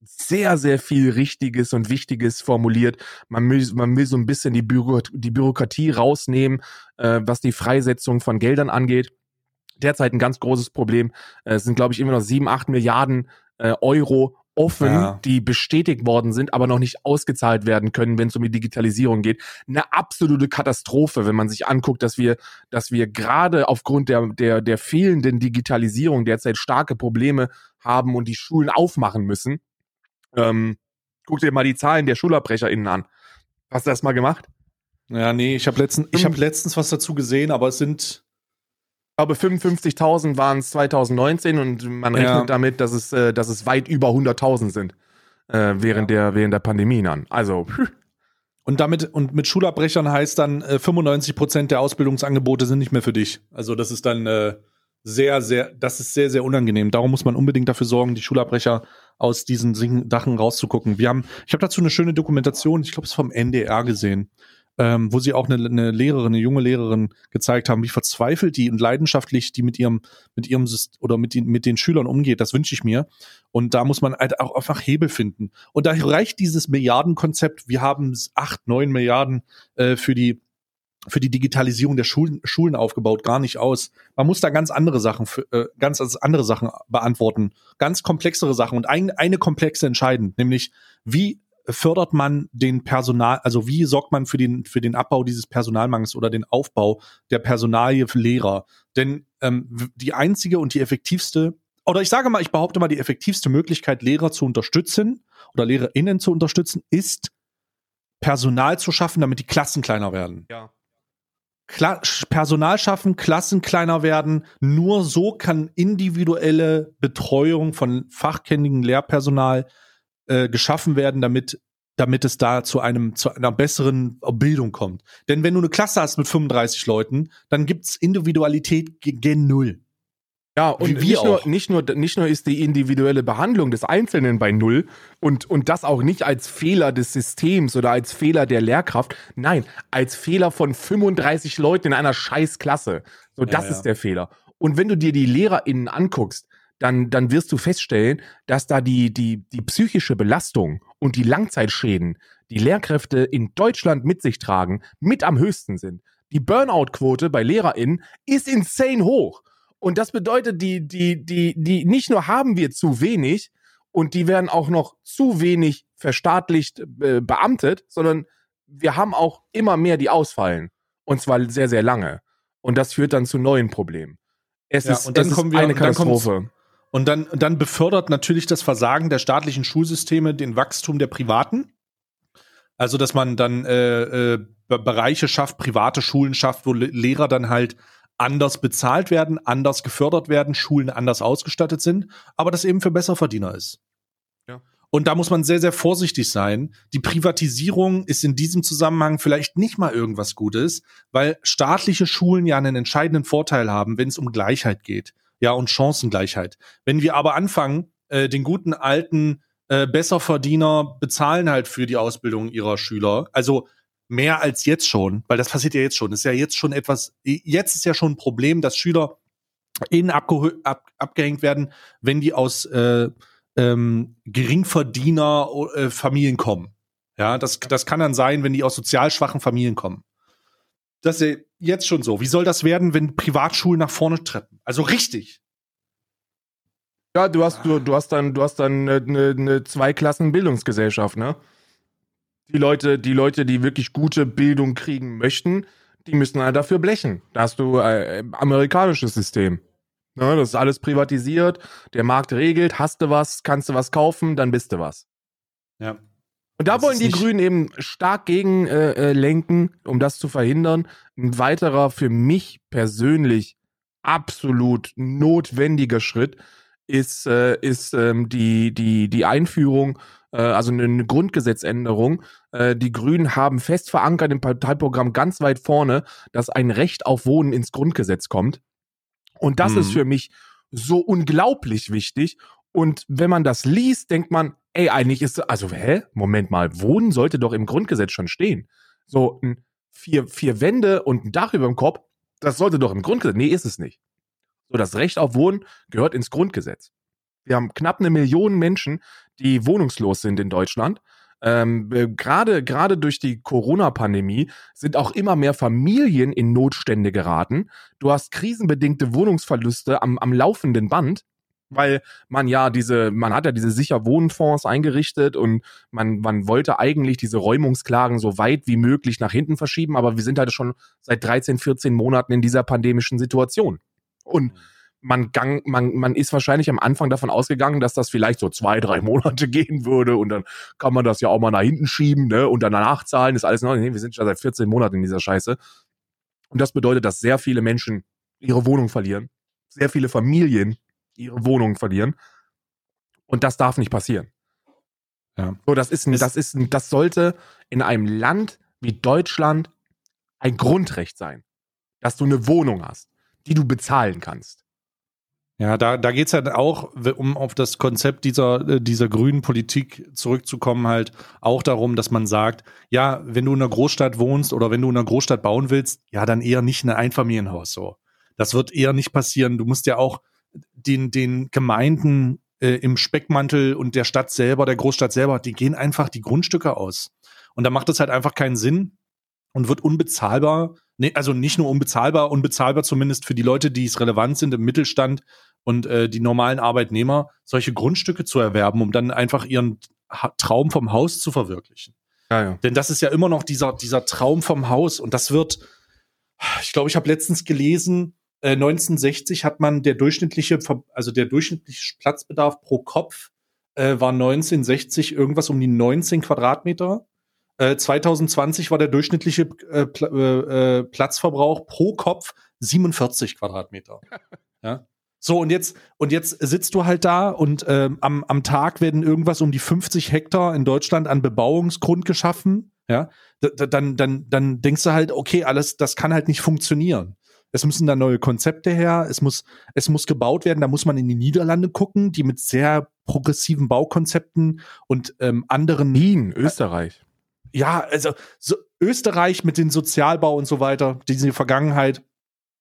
sehr, sehr viel Richtiges und Wichtiges formuliert. Man will, man will so ein bisschen die, Büro, die Bürokratie rausnehmen, äh, was die Freisetzung von Geldern angeht. Derzeit ein ganz großes Problem. Äh, es sind, glaube ich, immer noch sieben, acht Milliarden äh, Euro offen, ja. die bestätigt worden sind, aber noch nicht ausgezahlt werden können, wenn es um die Digitalisierung geht. Eine absolute Katastrophe, wenn man sich anguckt, dass wir, dass wir gerade aufgrund der, der, der fehlenden Digitalisierung derzeit starke Probleme haben und die Schulen aufmachen müssen. Ähm, guck dir mal die Zahlen der SchulabbrecherInnen an. Hast du das mal gemacht? Ja, nee, ich habe letztens, ich hab letztens was dazu gesehen, aber es sind glaube 55.000 waren es 2019 und man rechnet ja. damit, dass es, äh, dass es weit über 100.000 sind äh, während ja. der während der Pandemie an. Also und damit und mit Schulabbrechern heißt dann äh, 95 Prozent der Ausbildungsangebote sind nicht mehr für dich. Also das ist dann äh, sehr sehr das ist sehr sehr unangenehm. Darum muss man unbedingt dafür sorgen, die Schulabbrecher aus diesen Sachen rauszugucken. Wir haben ich habe dazu eine schöne Dokumentation, ich glaube es vom NDR gesehen ähm, wo sie auch eine, eine Lehrerin, eine junge Lehrerin gezeigt haben, wie verzweifelt die und leidenschaftlich die mit ihrem, mit ihrem oder mit den, mit den Schülern umgeht. Das wünsche ich mir. Und da muss man halt auch einfach Hebel finden. Und da reicht dieses Milliardenkonzept. Wir haben acht, neun Milliarden äh, für die für die Digitalisierung der Schulen, Schulen aufgebaut, gar nicht aus. Man muss da ganz andere Sachen, für, äh, ganz andere Sachen beantworten, ganz komplexere Sachen und ein, eine komplexe entscheiden, nämlich wie fördert man den Personal, also wie sorgt man für den, für den Abbau dieses Personalmangels oder den Aufbau der Personalie für Lehrer? Denn ähm, die einzige und die effektivste, oder ich sage mal, ich behaupte mal, die effektivste Möglichkeit, Lehrer zu unterstützen oder LehrerInnen zu unterstützen, ist Personal zu schaffen, damit die Klassen kleiner werden. Ja. Kla Personal schaffen, Klassen kleiner werden. Nur so kann individuelle Betreuung von fachkennigen Lehrpersonal äh, geschaffen werden, damit damit es da zu einem zu einer besseren Bildung kommt. Denn wenn du eine Klasse hast mit 35 Leuten, dann gibt's Individualität gen null. Ja, und nicht, nur, nicht, nur, nicht nur ist die individuelle Behandlung des Einzelnen bei Null und, und das auch nicht als Fehler des Systems oder als Fehler der Lehrkraft, nein, als Fehler von 35 Leuten in einer Scheißklasse. So, das ja, ja. ist der Fehler. Und wenn du dir die LehrerInnen anguckst, dann, dann wirst du feststellen, dass da die, die, die psychische Belastung und die Langzeitschäden, die Lehrkräfte in Deutschland mit sich tragen, mit am höchsten sind. Die Burnout-Quote bei LehrerInnen ist insane hoch. Und das bedeutet, die, die, die, die, nicht nur haben wir zu wenig und die werden auch noch zu wenig verstaatlicht äh, beamtet, sondern wir haben auch immer mehr, die ausfallen. Und zwar sehr, sehr lange. Und das führt dann zu neuen Problemen. Es ja, ist, und dann kommen wir, eine Katastrophe. Und dann, dann befördert natürlich das Versagen der staatlichen Schulsysteme den Wachstum der privaten. Also, dass man dann äh, äh, Bereiche schafft, private Schulen schafft, wo Lehrer dann halt anders bezahlt werden, anders gefördert werden, Schulen anders ausgestattet sind, aber das eben für Besserverdiener ist. Ja. Und da muss man sehr, sehr vorsichtig sein. Die Privatisierung ist in diesem Zusammenhang vielleicht nicht mal irgendwas Gutes, weil staatliche Schulen ja einen entscheidenden Vorteil haben, wenn es um Gleichheit geht ja, und Chancengleichheit. Wenn wir aber anfangen, äh, den guten alten äh, Besserverdiener bezahlen halt für die Ausbildung ihrer Schüler, also mehr als jetzt schon, weil das passiert ja jetzt schon. Das ist ja jetzt schon etwas, jetzt ist ja schon ein Problem, dass Schüler innen ab, abgehängt werden, wenn die aus äh, ähm, Geringverdiener äh, Familien kommen. Ja, das, das kann dann sein, wenn die aus sozial schwachen Familien kommen. Das ist jetzt schon so. Wie soll das werden, wenn Privatschulen nach vorne treppen? Also richtig. Ja, du hast, du, du hast dann, du hast dann eine, eine Zweiklassen-Bildungsgesellschaft, ne? Die Leute, die Leute, die wirklich gute Bildung kriegen möchten, die müssen halt dafür blechen. Da hast du äh, amerikanisches System. Ne? Das ist alles privatisiert, der Markt regelt, hast du was, kannst du was kaufen, dann bist du was. Ja. Und da das wollen die Grünen eben stark gegen äh, äh, lenken, um das zu verhindern. Ein weiterer für mich persönlich absolut notwendiger Schritt ist, äh, ist ähm, die, die, die Einführung, äh, also eine Grundgesetzänderung. Äh, die Grünen haben fest verankert im Parteiprogramm ganz weit vorne, dass ein Recht auf Wohnen ins Grundgesetz kommt. Und das mhm. ist für mich so unglaublich wichtig. Und wenn man das liest, denkt man, ey, eigentlich ist, also, hä? Moment mal, Wohnen sollte doch im Grundgesetz schon stehen. So, ein vier, vier Wände und ein Dach über dem Kopf, das sollte doch im Grundgesetz. Nee, ist es nicht. So, das Recht auf Wohnen gehört ins Grundgesetz. Wir haben knapp eine Million Menschen, die wohnungslos sind in Deutschland. Ähm, äh, gerade gerade durch die Corona-Pandemie sind auch immer mehr Familien in Notstände geraten. Du hast krisenbedingte Wohnungsverluste am, am laufenden Band, weil man ja diese, man hat ja diese sicher Wohnfonds eingerichtet und man, man wollte eigentlich diese Räumungsklagen so weit wie möglich nach hinten verschieben, aber wir sind halt schon seit 13, 14 Monaten in dieser pandemischen Situation. Und man, gang, man, man ist wahrscheinlich am Anfang davon ausgegangen, dass das vielleicht so zwei, drei Monate gehen würde und dann kann man das ja auch mal nach hinten schieben, ne? Und dann nachzahlen ist alles noch. Nee, wir sind schon seit 14 Monaten in dieser Scheiße. Und das bedeutet, dass sehr viele Menschen ihre Wohnung verlieren. Sehr viele Familien ihre Wohnung verlieren. Und das darf nicht passieren. Ja. So, das ist, das ist, das sollte in einem Land wie Deutschland ein Grundrecht sein, dass du eine Wohnung hast die du bezahlen kannst. Ja, da, da geht es halt auch, um auf das Konzept dieser, äh, dieser grünen Politik zurückzukommen, halt auch darum, dass man sagt, ja, wenn du in einer Großstadt wohnst oder wenn du in einer Großstadt bauen willst, ja, dann eher nicht ein Einfamilienhaus so. Das wird eher nicht passieren. Du musst ja auch den, den Gemeinden äh, im Speckmantel und der Stadt selber, der Großstadt selber, die gehen einfach die Grundstücke aus. Und da macht es halt einfach keinen Sinn und wird unbezahlbar, nee, also nicht nur unbezahlbar, unbezahlbar zumindest für die Leute, die es relevant sind im Mittelstand und äh, die normalen Arbeitnehmer, solche Grundstücke zu erwerben, um dann einfach ihren ha Traum vom Haus zu verwirklichen. Ja, ja. Denn das ist ja immer noch dieser, dieser Traum vom Haus und das wird, ich glaube, ich habe letztens gelesen, äh, 1960 hat man der durchschnittliche, also der durchschnittliche Platzbedarf pro Kopf äh, war 1960 irgendwas um die 19 Quadratmeter 2020 äh, war der durchschnittliche äh, Pl äh, äh, Platzverbrauch pro Kopf 47 Quadratmeter. ja. So, und jetzt, und jetzt sitzt du halt da und ähm, am, am Tag werden irgendwas um die 50 Hektar in Deutschland an Bebauungsgrund geschaffen. Ja, D dann, dann, dann denkst du halt, okay, alles, das kann halt nicht funktionieren. Es müssen da neue Konzepte her, es muss, es muss gebaut werden, da muss man in die Niederlande gucken, die mit sehr progressiven Baukonzepten und ähm, anderen. Wien, Österreich ja, also so Österreich mit dem Sozialbau und so weiter, die in der Vergangenheit,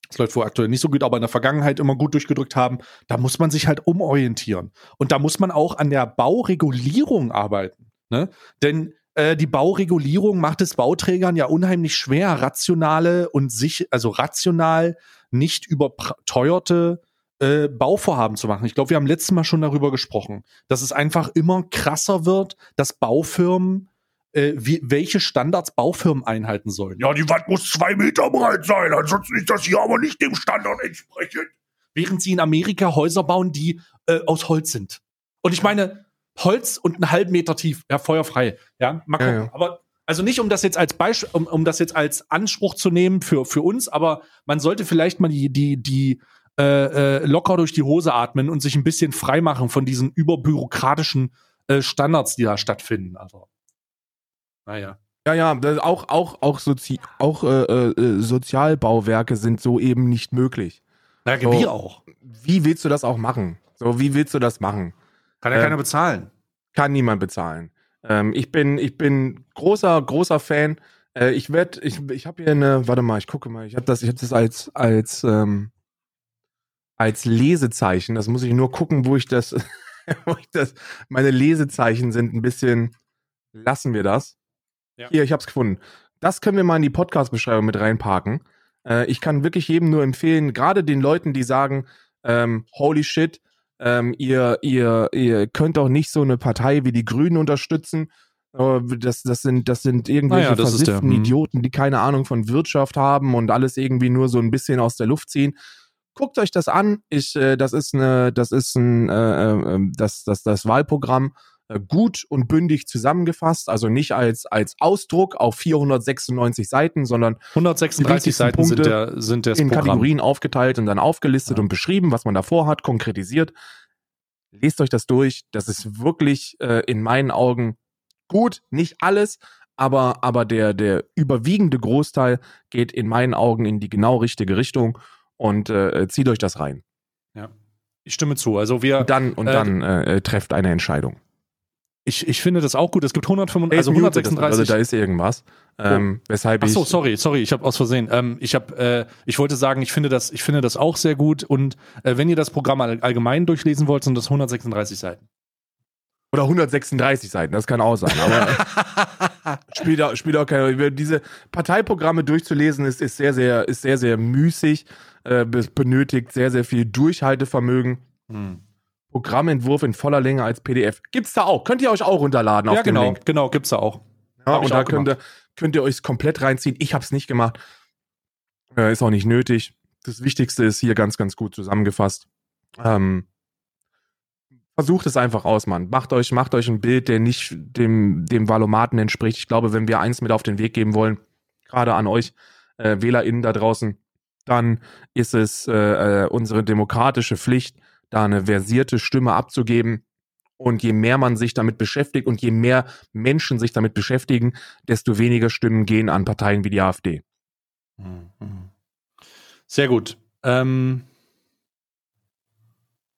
das läuft wohl aktuell nicht so gut, aber in der Vergangenheit immer gut durchgedrückt haben, da muss man sich halt umorientieren. Und da muss man auch an der Bauregulierung arbeiten. Ne? Denn äh, die Bauregulierung macht es Bauträgern ja unheimlich schwer, rationale und sich, also rational nicht überteuerte äh, Bauvorhaben zu machen. Ich glaube, wir haben letztes Mal schon darüber gesprochen, dass es einfach immer krasser wird, dass Baufirmen äh, wie, welche Standards Baufirmen einhalten sollen. Ja, die Wand muss zwei Meter breit sein, ansonsten ist das hier aber nicht dem Standard entsprechend. Während sie in Amerika Häuser bauen, die äh, aus Holz sind. Und ich meine, Holz und einen halben Meter tief, ja, feuerfrei. Ja, mal gucken. Ja, ja. Aber also nicht, um das jetzt als Beispiel, um, um das jetzt als Anspruch zu nehmen für, für uns, aber man sollte vielleicht mal die, die, die äh, äh, locker durch die Hose atmen und sich ein bisschen frei machen von diesen überbürokratischen äh, Standards, die da stattfinden. Also. Naja. Ja, ja, auch, auch, auch, Sozi auch äh, äh, Sozialbauwerke sind so eben nicht möglich. Na, so, wir auch. Wie willst du das auch machen? So, wie willst du das machen? Kann ja ähm, keiner bezahlen. Kann niemand bezahlen. Ähm, ich bin, ich bin großer, großer Fan. Äh, ich werde, ich, ich habe hier eine, warte mal, ich gucke mal, ich habe das, ich habe das als, als, ähm, als Lesezeichen. Das muss ich nur gucken, wo ich das, wo ich das, meine Lesezeichen sind ein bisschen, lassen wir das. Ja. Hier, ich hab's gefunden. Das können wir mal in die Podcast-Beschreibung mit reinparken. Äh, ich kann wirklich jedem nur empfehlen, gerade den Leuten, die sagen, ähm, holy shit, ähm, ihr, ihr, ihr könnt doch nicht so eine Partei wie die Grünen unterstützen. Äh, das, das, sind, das sind irgendwelche ah ja, versifften hm. Idioten, die keine Ahnung von Wirtschaft haben und alles irgendwie nur so ein bisschen aus der Luft ziehen. Guckt euch das an. Ich, äh, das ist eine, das ist ein, äh, äh, ähm, das, das, das Wahlprogramm äh, gut und bündig zusammengefasst, also nicht als, als Ausdruck auf 496 Seiten, sondern 136 Seiten Punkte sind der, sind das in Programm. Kategorien aufgeteilt und dann aufgelistet ja. und beschrieben, was man davor hat, konkretisiert. lest euch das durch. Das ist wirklich äh, in meinen Augen gut, nicht alles, aber, aber der, der überwiegende Großteil geht in meinen Augen in die genau richtige Richtung und äh, zieht euch das rein. Ja, ich stimme zu. Also wir und dann und äh, dann äh, trefft eine Entscheidung. Ich, ich finde das auch gut. Es gibt 135, also 136. Also da ist irgendwas. Ähm, oh. weshalb Ach so, ich. sorry, sorry, ich habe aus Versehen. Ähm, ich habe, äh, ich wollte sagen, ich finde das, ich finde das auch sehr gut. Und äh, wenn ihr das Programm all, allgemein durchlesen wollt, sind das 136 Seiten. Oder 136 Seiten, das kann auch sein. Aber spielt, auch, spielt auch keine. Diese Parteiprogramme durchzulesen ist, ist sehr, sehr, ist sehr, sehr müßig. Äh, benötigt sehr, sehr viel Durchhaltevermögen. Hm. Programmentwurf in voller Länge als PDF. Gibt's da auch. Könnt ihr euch auch runterladen ja, auf dem genau, Link. genau, gibt's da auch. Ja, und da könnt ihr, könnt ihr euch komplett reinziehen. Ich habe es nicht gemacht. Äh, ist auch nicht nötig. Das Wichtigste ist hier ganz, ganz gut zusammengefasst. Ähm, versucht es einfach aus, Mann. Macht euch, macht euch ein Bild, der nicht dem, dem Valomaten entspricht. Ich glaube, wenn wir eins mit auf den Weg geben wollen, gerade an euch äh, WählerInnen da draußen, dann ist es äh, äh unsere demokratische Pflicht, da eine versierte Stimme abzugeben. Und je mehr man sich damit beschäftigt und je mehr Menschen sich damit beschäftigen, desto weniger Stimmen gehen an Parteien wie die AfD. Mhm. Sehr gut. Ähm,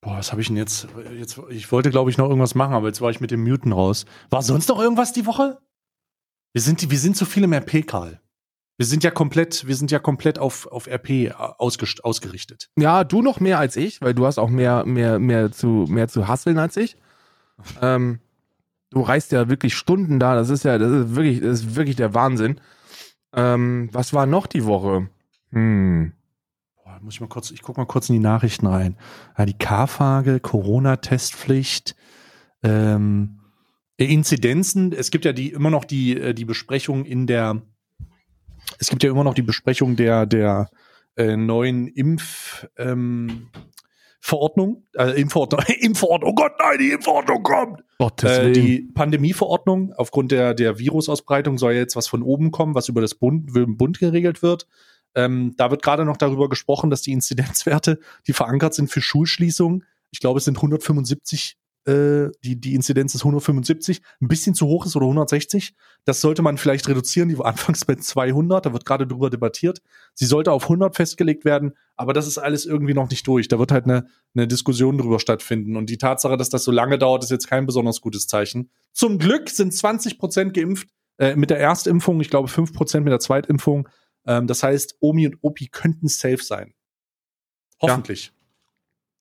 boah, was habe ich denn jetzt? jetzt ich wollte, glaube ich, noch irgendwas machen, aber jetzt war ich mit dem Muten raus. War sonst noch irgendwas die Woche? Wir sind, wir sind zu viele RP, Karl. Wir sind ja komplett, wir sind ja komplett auf, auf RP ausgerichtet. Ja, du noch mehr als ich, weil du hast auch mehr, mehr, mehr zu, mehr zu hasseln als ich. ähm, du reist ja wirklich Stunden da, das ist ja, das ist wirklich, das ist wirklich der Wahnsinn. Ähm, was war noch die Woche? Hm. Boah, muss ich mal kurz, ich guck mal kurz in die Nachrichten rein. Ja, die K-Frage, Corona-Testpflicht, ähm, Inzidenzen, es gibt ja die immer noch die, äh, die Besprechung in der es gibt ja immer noch die Besprechung der, der äh, neuen Impf, ähm, Verordnung, äh, Impfverordnung, Impfverordnung, oh Gott, nein, die Impfverordnung kommt. Gottes äh, die Pandemieverordnung, aufgrund der, der Virusausbreitung soll jetzt was von oben kommen, was über das Bund, Bund geregelt wird. Ähm, da wird gerade noch darüber gesprochen, dass die Inzidenzwerte, die verankert sind für Schulschließungen, ich glaube, es sind 175 äh, die, die Inzidenz ist 175, ein bisschen zu hoch ist oder 160. Das sollte man vielleicht reduzieren. Die war anfangs bei 200, da wird gerade drüber debattiert. Sie sollte auf 100 festgelegt werden, aber das ist alles irgendwie noch nicht durch. Da wird halt eine, eine Diskussion drüber stattfinden. Und die Tatsache, dass das so lange dauert, ist jetzt kein besonders gutes Zeichen. Zum Glück sind 20 Prozent geimpft äh, mit der Erstimpfung, ich glaube 5 Prozent mit der Zweitimpfung. Ähm, das heißt, Omi und Opi könnten safe sein. Hoffentlich. Ja.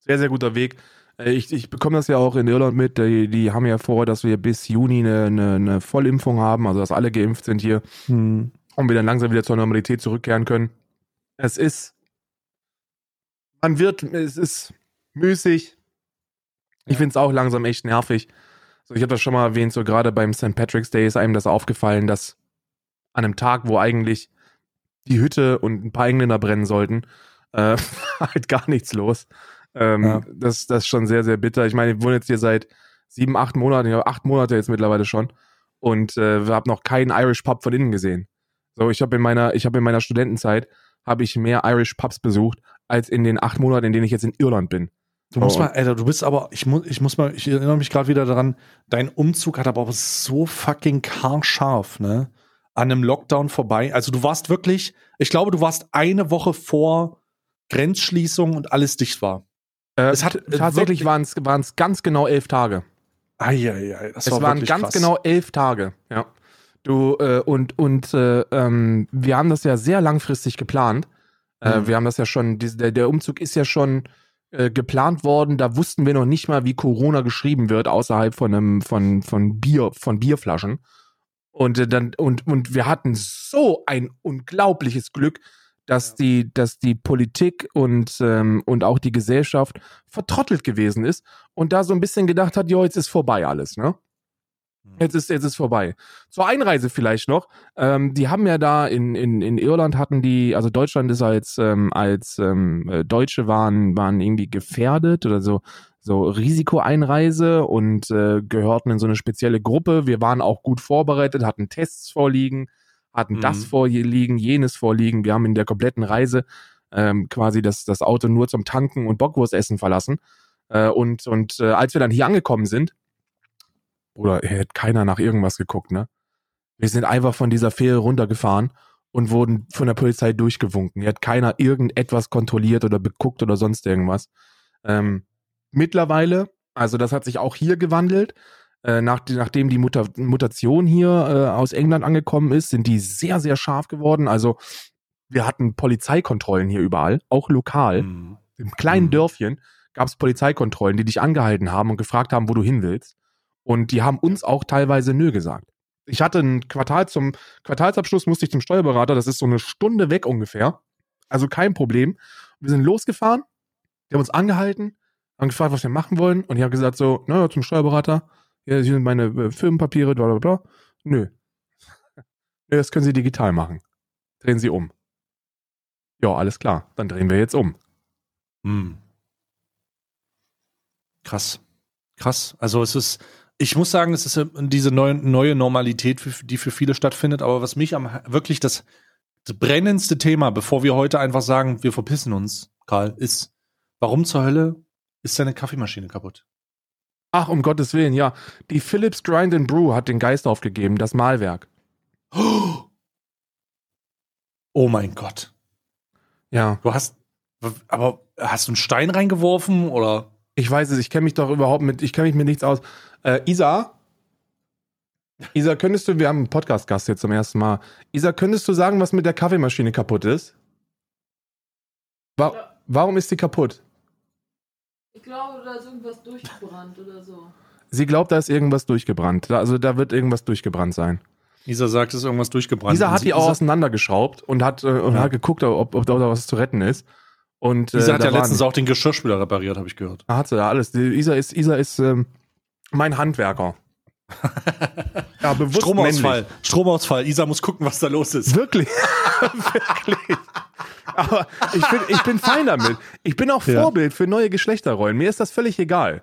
Sehr, sehr guter Weg. Äh, ich, ich bekomme das ja auch in Irland mit. Die, die haben ja vor, dass wir bis Juni eine, eine, eine Vollimpfung haben, also dass alle geimpft sind hier hm. und wir dann langsam wieder zur Normalität zurückkehren können. Es ist, man wird, es ist müßig. Ich finde es auch langsam echt nervig. So, ich habe das schon mal erwähnt, so gerade beim St. Patrick's Day ist einem das aufgefallen, dass an einem Tag, wo eigentlich die Hütte und ein paar Engländer brennen sollten, äh, halt gar nichts los. Ähm, ja. das, das ist schon sehr, sehr bitter. Ich meine, ich wohne jetzt hier seit sieben, acht Monaten, ja, acht Monate jetzt mittlerweile schon und äh, habe noch keinen Irish Pub von innen gesehen. So, ich habe in meiner, ich habe in meiner Studentenzeit habe ich mehr Irish Pubs besucht als in den acht Monaten, in denen ich jetzt in Irland bin. Du musst oh. mal, Alter, du bist aber, ich muss, ich muss mal, ich erinnere mich gerade wieder daran, dein Umzug hat aber auch so fucking scharf, ne? An einem Lockdown vorbei. Also du warst wirklich, ich glaube, du warst eine Woche vor Grenzschließung und alles dicht war. Äh, es hat äh, tatsächlich waren es ganz genau elf Tage. Eieiei, das es war waren ganz krass. genau elf Tage. Ja. Du äh, und und äh, ähm, wir haben das ja sehr langfristig geplant. Äh, mhm. wir haben das ja schon. Die, der, der Umzug ist ja schon äh, geplant worden. Da wussten wir noch nicht mal, wie Corona geschrieben wird außerhalb von einem von von Bier von Bierflaschen. Und dann und und wir hatten so ein unglaubliches Glück, dass die, dass die Politik und, ähm, und auch die Gesellschaft vertrottelt gewesen ist und da so ein bisschen gedacht hat, jo, jetzt ist vorbei alles, ne? Mhm. Jetzt ist, jetzt ist vorbei. Zur Einreise vielleicht noch. Ähm, die haben ja da in, in, in Irland hatten die, also Deutschland ist als, ähm, als ähm, äh, Deutsche waren, waren irgendwie gefährdet oder so, so Risikoeinreise und äh, gehörten in so eine spezielle Gruppe. Wir waren auch gut vorbereitet, hatten Tests vorliegen hatten mhm. das vorliegen, jenes vorliegen. Wir haben in der kompletten Reise ähm, quasi das, das Auto nur zum Tanken und Bockwurstessen verlassen. Äh, und und äh, als wir dann hier angekommen sind, oder hätte keiner nach irgendwas geguckt, ne? Wir sind einfach von dieser Fähre runtergefahren und wurden von der Polizei durchgewunken. Hier hat keiner irgendetwas kontrolliert oder beguckt oder sonst irgendwas. Ähm, mittlerweile, also das hat sich auch hier gewandelt. Äh, nach, nachdem die Muta Mutation hier äh, aus England angekommen ist, sind die sehr, sehr scharf geworden. Also wir hatten Polizeikontrollen hier überall, auch lokal. Mhm. Im kleinen mhm. Dörfchen gab es Polizeikontrollen, die dich angehalten haben und gefragt haben, wo du hin willst. Und die haben uns auch teilweise nö gesagt. Ich hatte ein Quartal zum Quartalsabschluss, musste ich zum Steuerberater, das ist so eine Stunde weg ungefähr. Also kein Problem. Wir sind losgefahren, die haben uns angehalten, haben gefragt, was wir machen wollen. Und ich habe gesagt so, naja, zum Steuerberater, hier sind meine äh, Firmenpapiere, bla bla bla. Nö. Das können Sie digital machen. Drehen Sie um. Ja, alles klar. Dann drehen wir jetzt um. Hm. Krass. Krass. Also es ist, ich muss sagen, es ist diese neue, neue Normalität, die für viele stattfindet. Aber was mich am wirklich das, das brennendste Thema, bevor wir heute einfach sagen, wir verpissen uns, Karl, ist, warum zur Hölle ist deine Kaffeemaschine kaputt? Ach, um Gottes Willen, ja. Die Philips Grind and Brew hat den Geist aufgegeben, das Malwerk. Oh mein Gott. Ja. Du hast, aber hast du einen Stein reingeworfen oder? Ich weiß es, ich kenne mich doch überhaupt mit, ich kenne mich mit nichts aus. Äh, Isa? Isa, könntest du, wir haben einen Podcast-Gast jetzt zum ersten Mal. Isa, könntest du sagen, was mit der Kaffeemaschine kaputt ist? Wa ja. Warum ist sie kaputt? Ich glaube, da ist irgendwas durchgebrannt oder so. Sie glaubt, da ist irgendwas durchgebrannt. Also da wird irgendwas durchgebrannt sein. Isa sagt, es ist irgendwas durchgebrannt. Isa hat die auch auseinandergeschraubt und hat, äh, und ja. hat geguckt, ob, ob da was zu retten ist. Und, äh, Isa hat ja letztens auch den Geschirrspüler repariert, habe ich gehört. Ah, hat sie ja alles. Die Isa ist, Isa ist ähm, mein Handwerker. ja, bewusst Stromausfall. Männlich. Stromausfall. Isa muss gucken, was da los ist. Wirklich. Wirklich. Aber ich bin, ich bin fein damit. Ich bin auch Vorbild ja. für neue Geschlechterrollen. Mir ist das völlig egal.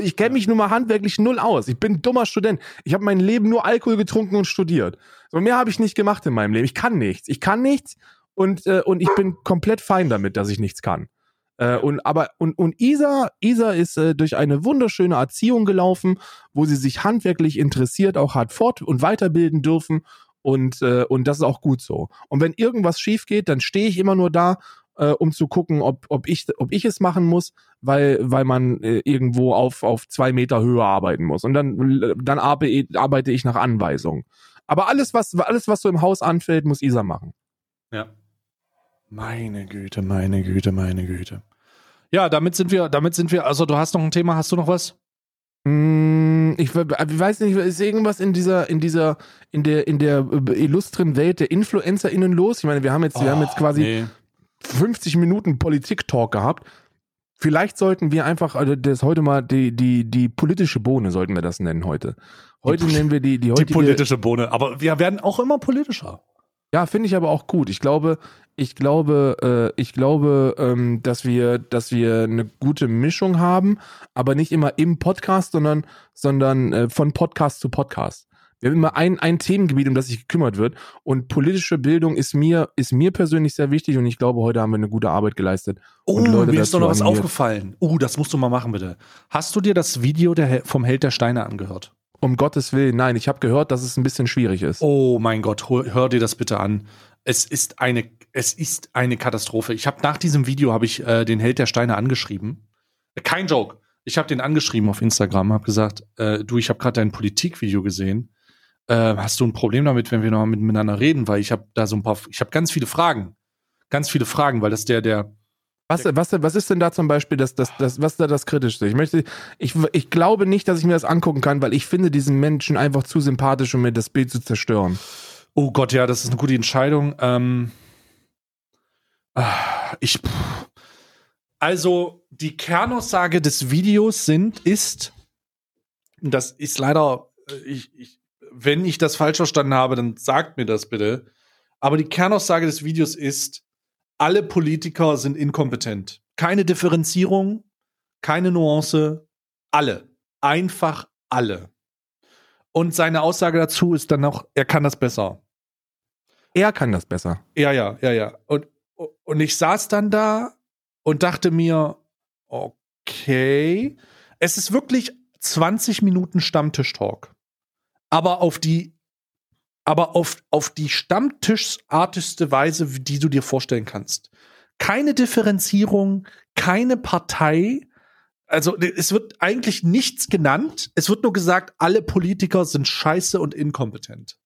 Ich kenne mich nun mal handwerklich null aus. Ich bin ein dummer Student. Ich habe mein Leben nur Alkohol getrunken und studiert. So mehr habe ich nicht gemacht in meinem Leben. Ich kann nichts. Ich kann nichts und, äh, und ich bin komplett fein damit, dass ich nichts kann. Äh, und aber und, und Isa, Isa ist äh, durch eine wunderschöne Erziehung gelaufen, wo sie sich handwerklich interessiert, auch hat fort- und weiterbilden dürfen. Und, äh, und das ist auch gut so. Und wenn irgendwas schief geht, dann stehe ich immer nur da, äh, um zu gucken, ob, ob, ich, ob ich es machen muss, weil, weil man äh, irgendwo auf, auf zwei Meter Höhe arbeiten muss. Und dann, dann arbeite ich nach Anweisung. Aber alles, was, alles, was so im Haus anfällt, muss Isa machen. Ja. Meine Güte, meine Güte, meine Güte. Ja, damit sind wir, damit sind wir, also du hast noch ein Thema, hast du noch was? Mm, ich, weiß nicht, ist irgendwas in dieser, in dieser, in der, in der äh, illustren Welt der InfluencerInnen los? Ich meine, wir haben jetzt, oh, wir haben jetzt quasi nee. 50 Minuten Politik-Talk gehabt. Vielleicht sollten wir einfach, also das heute mal die, die, die politische Bohne sollten wir das nennen heute. Heute die, nennen wir die, die heutige. Die politische Bohne, aber wir werden auch immer politischer. Ja, finde ich aber auch gut. Ich glaube, ich glaube, äh, ich glaube, ähm, dass wir, dass wir eine gute Mischung haben, aber nicht immer im Podcast, sondern, sondern äh, von Podcast zu Podcast. Wir haben immer ein, ein Themengebiet, um das sich gekümmert wird. Und politische Bildung ist mir, ist mir persönlich sehr wichtig und ich glaube, heute haben wir eine gute Arbeit geleistet. Oh, mir ist doch noch was aufgefallen. Oh, das musst du mal machen, bitte. Hast du dir das Video der, vom Held der Steine angehört? Um Gottes Willen, nein, ich habe gehört, dass es ein bisschen schwierig ist. Oh mein Gott, hör, hör dir das bitte an. Es ist eine, es ist eine Katastrophe. Ich habe nach diesem Video habe ich äh, den Held der Steine angeschrieben. Kein Joke. Ich habe den angeschrieben auf Instagram, habe gesagt, äh, du, ich habe gerade dein Politikvideo gesehen. Äh, hast du ein Problem damit, wenn wir noch miteinander reden? Weil ich habe da so ein paar, ich habe ganz viele Fragen, ganz viele Fragen, weil das der der was, was, was ist denn da zum Beispiel das, das, das, was ist da das Kritischste? Ich möchte, ich, ich glaube nicht, dass ich mir das angucken kann, weil ich finde diesen Menschen einfach zu sympathisch, um mir das Bild zu zerstören. Oh Gott, ja, das ist eine gute Entscheidung. Ähm, ich, also die Kernaussage des Videos sind, ist, das ist leider, äh, ich, ich, wenn ich das falsch verstanden habe, dann sagt mir das bitte. Aber die Kernaussage des Videos ist, alle Politiker sind inkompetent. Keine Differenzierung, keine Nuance, alle. Einfach alle. Und seine Aussage dazu ist dann noch, er kann das besser. Er kann das besser. Ja, ja, ja, ja. Und, und ich saß dann da und dachte mir, okay. Es ist wirklich 20 Minuten Stammtisch-Talk. Aber auf die, aber auf, auf die Stammtischartigste Weise, die du dir vorstellen kannst. Keine Differenzierung, keine Partei. Also es wird eigentlich nichts genannt. Es wird nur gesagt, alle Politiker sind scheiße und inkompetent.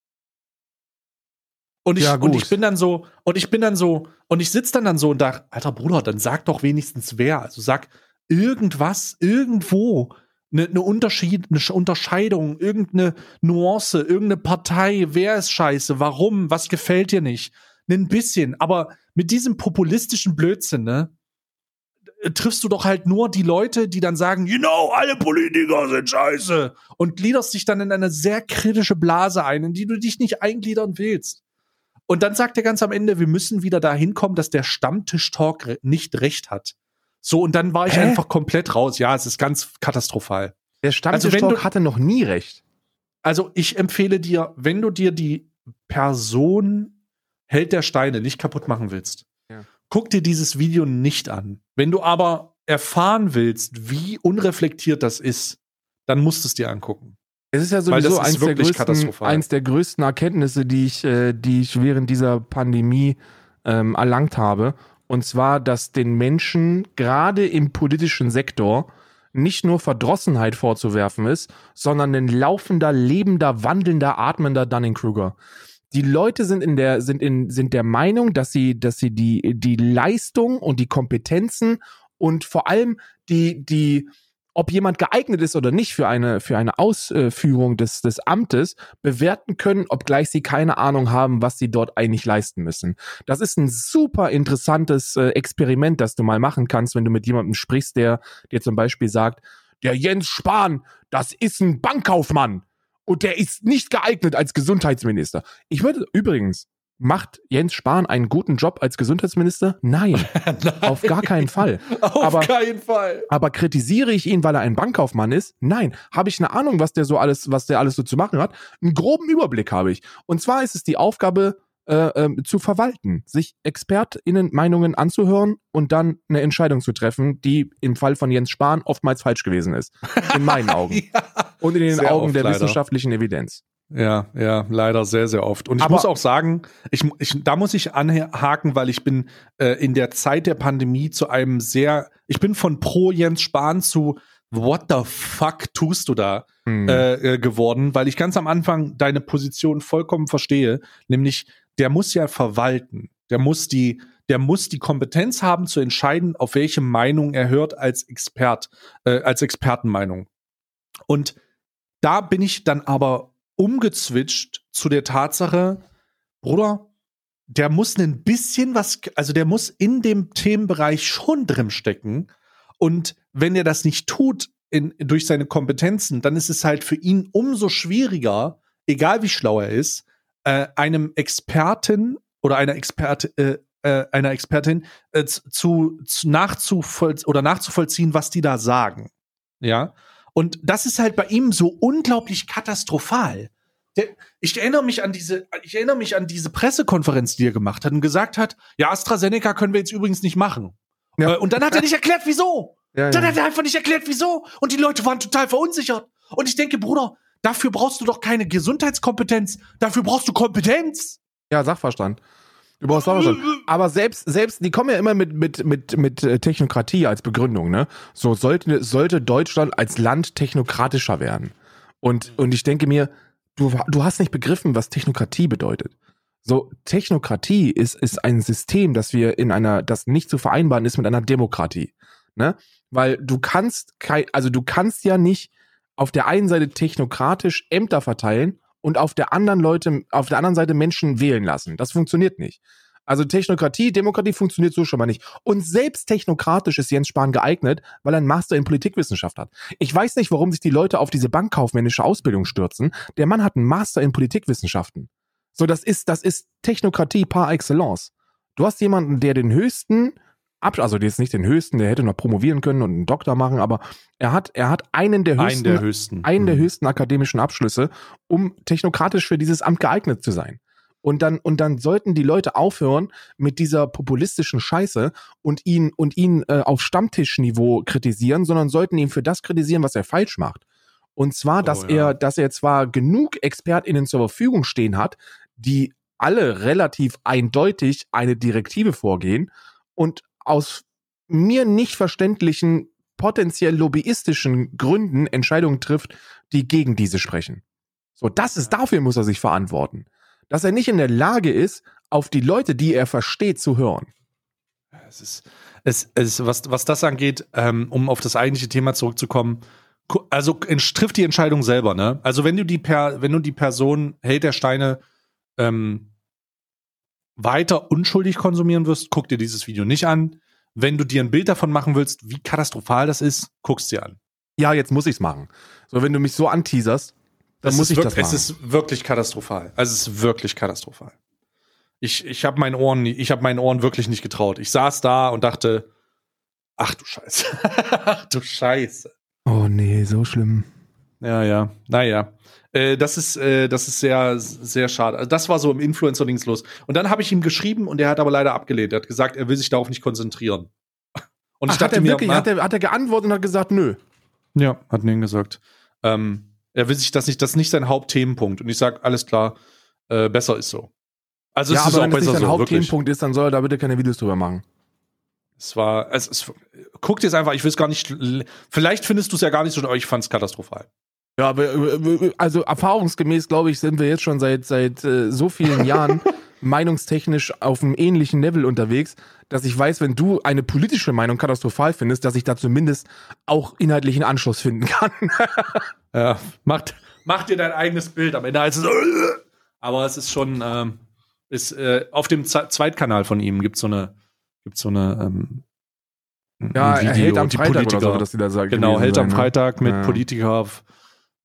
Und ich, Ja, und ich bin dann so, und ich bin dann so, und ich sitze dann dann so und dachte, alter Bruder, dann sag doch wenigstens wer. Also sag irgendwas, irgendwo, eine ne Unterschied, eine Sch- Unterscheidung, irgendeine Nuance, irgendeine Partei, wer ist scheiße, warum, was gefällt dir nicht. Ein bisschen, aber mit diesem populistischen Blödsinn, ne? äh, triffst du doch halt nur die Leute, die dann sagen, you know, alle Politiker sind scheiße und gliederst dich dann in eine sehr kritische Blase ein, in die du dich nicht eingliedern willst. Und dann sagt er ganz am Ende, wir müssen wieder dahin kommen, dass der Stammtisch-Talk nicht recht hat. So, und dann war ich Hä? einfach komplett raus. Ja, es ist ganz katastrophal. Der Also Stammtisch-Talk du- hatte noch nie recht. Also ich empfehle dir, wenn du dir die Person Held der Steine nicht kaputt machen willst, Ja. guck dir dieses Video nicht an. Wenn du aber erfahren willst, wie unreflektiert das ist, dann musst du es dir angucken. Es ist ja sowieso ist eins der, größten, eins der größten Erkenntnisse, die ich, äh, die ich während dieser Pandemie ähm, erlangt habe. Und zwar, dass den Menschen gerade im politischen Sektor nicht nur Verdrossenheit vorzuwerfen ist, sondern ein laufender, lebender, wandelnder, atmender Dunning-Kruger. Die Leute sind in der, sind in, sind der Meinung, dass sie, dass sie die, die Leistung und die Kompetenzen und vor allem die, die, ob jemand geeignet ist oder nicht für eine, für eine Ausführung des, des Amtes, bewerten können, obgleich sie keine Ahnung haben, was sie dort eigentlich leisten müssen. Das ist ein super interessantes äh, Experiment, das du mal machen kannst, wenn du mit jemandem sprichst, der dir zum Beispiel sagt, der Jens Spahn, das ist ein Bankkaufmann und der ist nicht geeignet als Gesundheitsminister. Ich würde übrigens, macht Jens Spahn einen guten Job als Gesundheitsminister? Nein, auf gar keinen Fall. Auf Aber- keinen Fall. Aber kritisiere ich ihn, weil er ein Bankkaufmann ist? Nein. Habe ich eine Ahnung, was der so alles, was der alles so zu machen hat? Einen groben Überblick habe ich. Und zwar ist es die Aufgabe, äh, ähm, zu verwalten, sich ExpertInnen Meinungen anzuhören und dann eine Entscheidung zu treffen, die im Fall von Jens Spahn oftmals falsch gewesen ist. In meinen Augen. Ja. Und in den Sehr Augen oft der leider. wissenschaftlichen Evidenz. Ja, ja, leider sehr, sehr oft. Und ich Aber- muss auch sagen, ich, ich, da muss ich anhaken, weil ich bin äh, in der Zeit der Pandemie zu einem sehr, ich bin von pro Jens Spahn zu What the fuck tust du da Hm. äh, äh, geworden, weil ich ganz am Anfang deine Position vollkommen verstehe, nämlich der muss ja verwalten, der muss die, der muss die Kompetenz haben zu entscheiden, auf welche Meinung er hört als Expert, äh, als Expertenmeinung. Und da bin ich dann aber umgezwitscht zu der Tatsache, Bruder, der muss ein bisschen was, also der muss in dem Themenbereich schon drin stecken. Und wenn er das nicht tut in, durch seine Kompetenzen, dann ist es halt für ihn umso schwieriger, egal wie schlau er ist, äh, einem Experten oder einer Experte, äh, äh, einer Expertin äh, zu, zu nachzuvoll oder nachzuvollziehen, was die da sagen. Ja. Und das ist halt bei ihm so unglaublich katastrophal. Der, ich erinnere mich an diese, ich erinnere mich an diese Pressekonferenz, die er gemacht hat und gesagt hat, ja, AstraZeneca können wir jetzt übrigens nicht machen. Ja. Äh, Und dann hat er nicht erklärt, wieso. Ja, Dann ja. hat er einfach nicht erklärt, wieso. Und die Leute waren total verunsichert. Und ich denke, Bruder, dafür brauchst du doch keine Gesundheitskompetenz. Dafür brauchst du Kompetenz. Ja, Sachverstand. Du brauchst Sachverstand. Aber selbst, selbst, die kommen ja immer mit, mit, mit, mit äh, Technokratie als Begründung, ne? So sollte, sollte Deutschland als Land technokratischer werden. Und, und ich denke mir, du, du hast nicht begriffen, was Technokratie bedeutet. So, Technokratie ist, ist ein System, das wir in einer, das nicht zu vereinbaren ist mit einer Demokratie. Ne? Weil du kannst kein, also du kannst ja nicht auf der einen Seite technokratisch Ämter verteilen und auf der anderen Leute, auf der anderen Seite Menschen wählen lassen. Das funktioniert nicht. Also Technokratie, Demokratie funktioniert so schon mal nicht. Und selbst technokratisch ist Jens Spahn geeignet, weil er einen Master in Politikwissenschaft hat. Ich weiß nicht, warum sich die Leute auf diese bankkaufmännische Ausbildung stürzen. Der Mann hat einen Master in Politikwissenschaften. So, das ist, das ist Technokratie par excellence. Du hast jemanden, der den höchsten Abschluss, also jetzt nicht den höchsten, der hätte noch promovieren können und einen Doktor machen, aber er hat, er hat einen der höchsten, Einen der höchsten. einen der Mhm. höchsten akademischen Abschlüsse, um technokratisch für dieses Amt geeignet zu sein. Und dann, und dann sollten die Leute aufhören mit dieser populistischen Scheiße und ihn, und ihn äh, auf Stammtischniveau kritisieren, sondern sollten ihn für das kritisieren, was er falsch macht. Und zwar, dass Oh, ja. er, dass er zwar genug ExpertInnen zur Verfügung stehen hat, die alle relativ eindeutig eine Direktive vorgehen und aus mir nicht verständlichen, potenziell lobbyistischen Gründen Entscheidungen trifft, die gegen diese sprechen. So, das ist, dafür muss er sich verantworten. Dass er nicht in der Lage ist, auf die Leute, die er versteht, zu hören. Es ist, es, es, was, was das angeht, ähm, um auf das eigentliche Thema zurückzukommen, also trifft die Entscheidung selber, ne? Also wenn du die per, wenn du die Person Held der Steine ähm, weiter unschuldig konsumieren wirst, guck dir dieses Video nicht an. Wenn du dir ein Bild davon machen willst, wie katastrophal das ist, guck's dir an. Ja, jetzt muss ich's machen. So, wenn du mich so anteaserst, dann Es muss ich das machen. Es ist wirklich katastrophal. Also es ist wirklich katastrophal. Ich, ich habe meinen Ohren, ich habe meinen Ohren wirklich nicht getraut. Ich saß da und dachte, ach du Scheiße, ach du Scheiße. oh nee, so schlimm. Ja, ja, naja. Äh, das ist, äh, das ist sehr, sehr schade. Also das war so im Influencer-Dings los. Und dann habe ich ihm geschrieben und er hat aber leider abgelehnt. Er hat gesagt, er will sich darauf nicht konzentrieren. Und Ach, ich hat dachte er mir, wirklich, na- hat er, hat er geantwortet und hat gesagt, nö. ja, hat mir gesagt. Ähm, er will sich das nicht, das ist nicht sein Hauptthemenpunkt. Und ich sage, alles klar, äh, besser ist so. Also ja, es ist aber auch wenn das nicht besser sein so, wirklich. Hauptthemenpunkt ist, dann soll er da bitte keine Videos drüber machen. Es war, es, es, guckt jetzt einfach, ich will es gar nicht, vielleicht findest du es ja gar nicht so, aber ich fand es katastrophal. Ja, aber, äh, also erfahrungsgemäß, glaube ich, sind wir jetzt schon seit, seit äh, so vielen Jahren meinungstechnisch auf einem ähnlichen Level unterwegs, dass ich weiß, wenn du eine politische Meinung katastrophal findest, dass ich da zumindest auch inhaltlichen Anschluss finden kann. Ja, macht, mach dir dein eigenes Bild. Am Ende heißt es, aber es ist schon, ähm, ist, äh, auf dem Ze- Zweitkanal von ihm gibt so eine, gibt so eine, ähm, ja, er hält am Freitag oder so, dass die da sagen. Genau, hält am ne? Freitag mit Ja. Politiker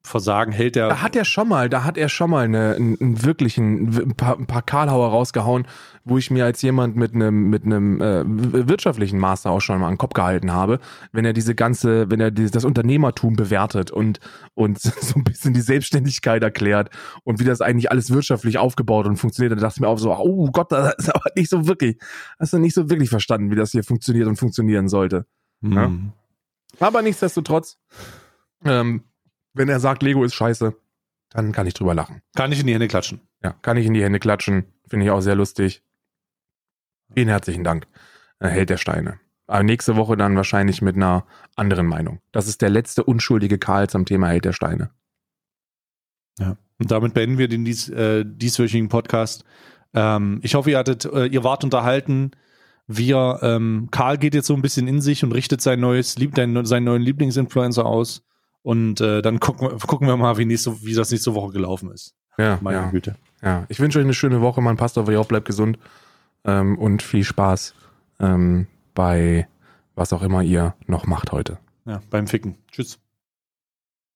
Versagen, hält er. Da hat er schon mal, da hat er schon mal eine, einen, einen wirklichen, ein paar, ein paar Karlhauer rausgehauen, wo ich mir als jemand mit einem, mit einem äh, wirtschaftlichen Master auch schon mal an den Kopf gehalten habe, wenn er diese ganze, wenn er dieses, das Unternehmertum bewertet und, und so ein bisschen die Selbstständigkeit erklärt und wie das eigentlich alles wirtschaftlich aufgebaut und funktioniert, dann dachte ich mir auch so, oh Gott, das ist aber nicht so wirklich, hast du nicht so wirklich verstanden, wie das hier funktioniert und funktionieren sollte. ja. Hm. Aber nichtsdestotrotz, ähm, wenn er sagt, Lego ist scheiße, dann kann ich drüber lachen. Kann ich in die Hände klatschen. Ja, kann ich in die Hände klatschen. Finde ich auch sehr lustig. Vielen herzlichen Dank. Äh, Held der Steine. Aber nächste Woche dann wahrscheinlich mit einer anderen Meinung. Das ist der letzte unschuldige Karl zum Thema Held der Steine. Ja. Und damit beenden wir den dies, äh, dieswöchigen Podcast. Ähm, ich hoffe, ihr hattet, äh, ihr wart unterhalten. Wir, ähm, Karl geht jetzt so ein bisschen in sich und richtet sein neues, Lieb, seinen neuen Lieblingsinfluencer aus. Und äh, dann gucken wir, gucken wir mal, wie, nächste, wie das nächste Woche gelaufen ist. Ja, Meine ja, Güte. ja. Ich wünsche euch eine schöne Woche. Man passt auf euch auf, bleibt gesund. Ähm, und viel Spaß ähm, bei was auch immer ihr noch macht heute. Ja, beim Ficken. Tschüss.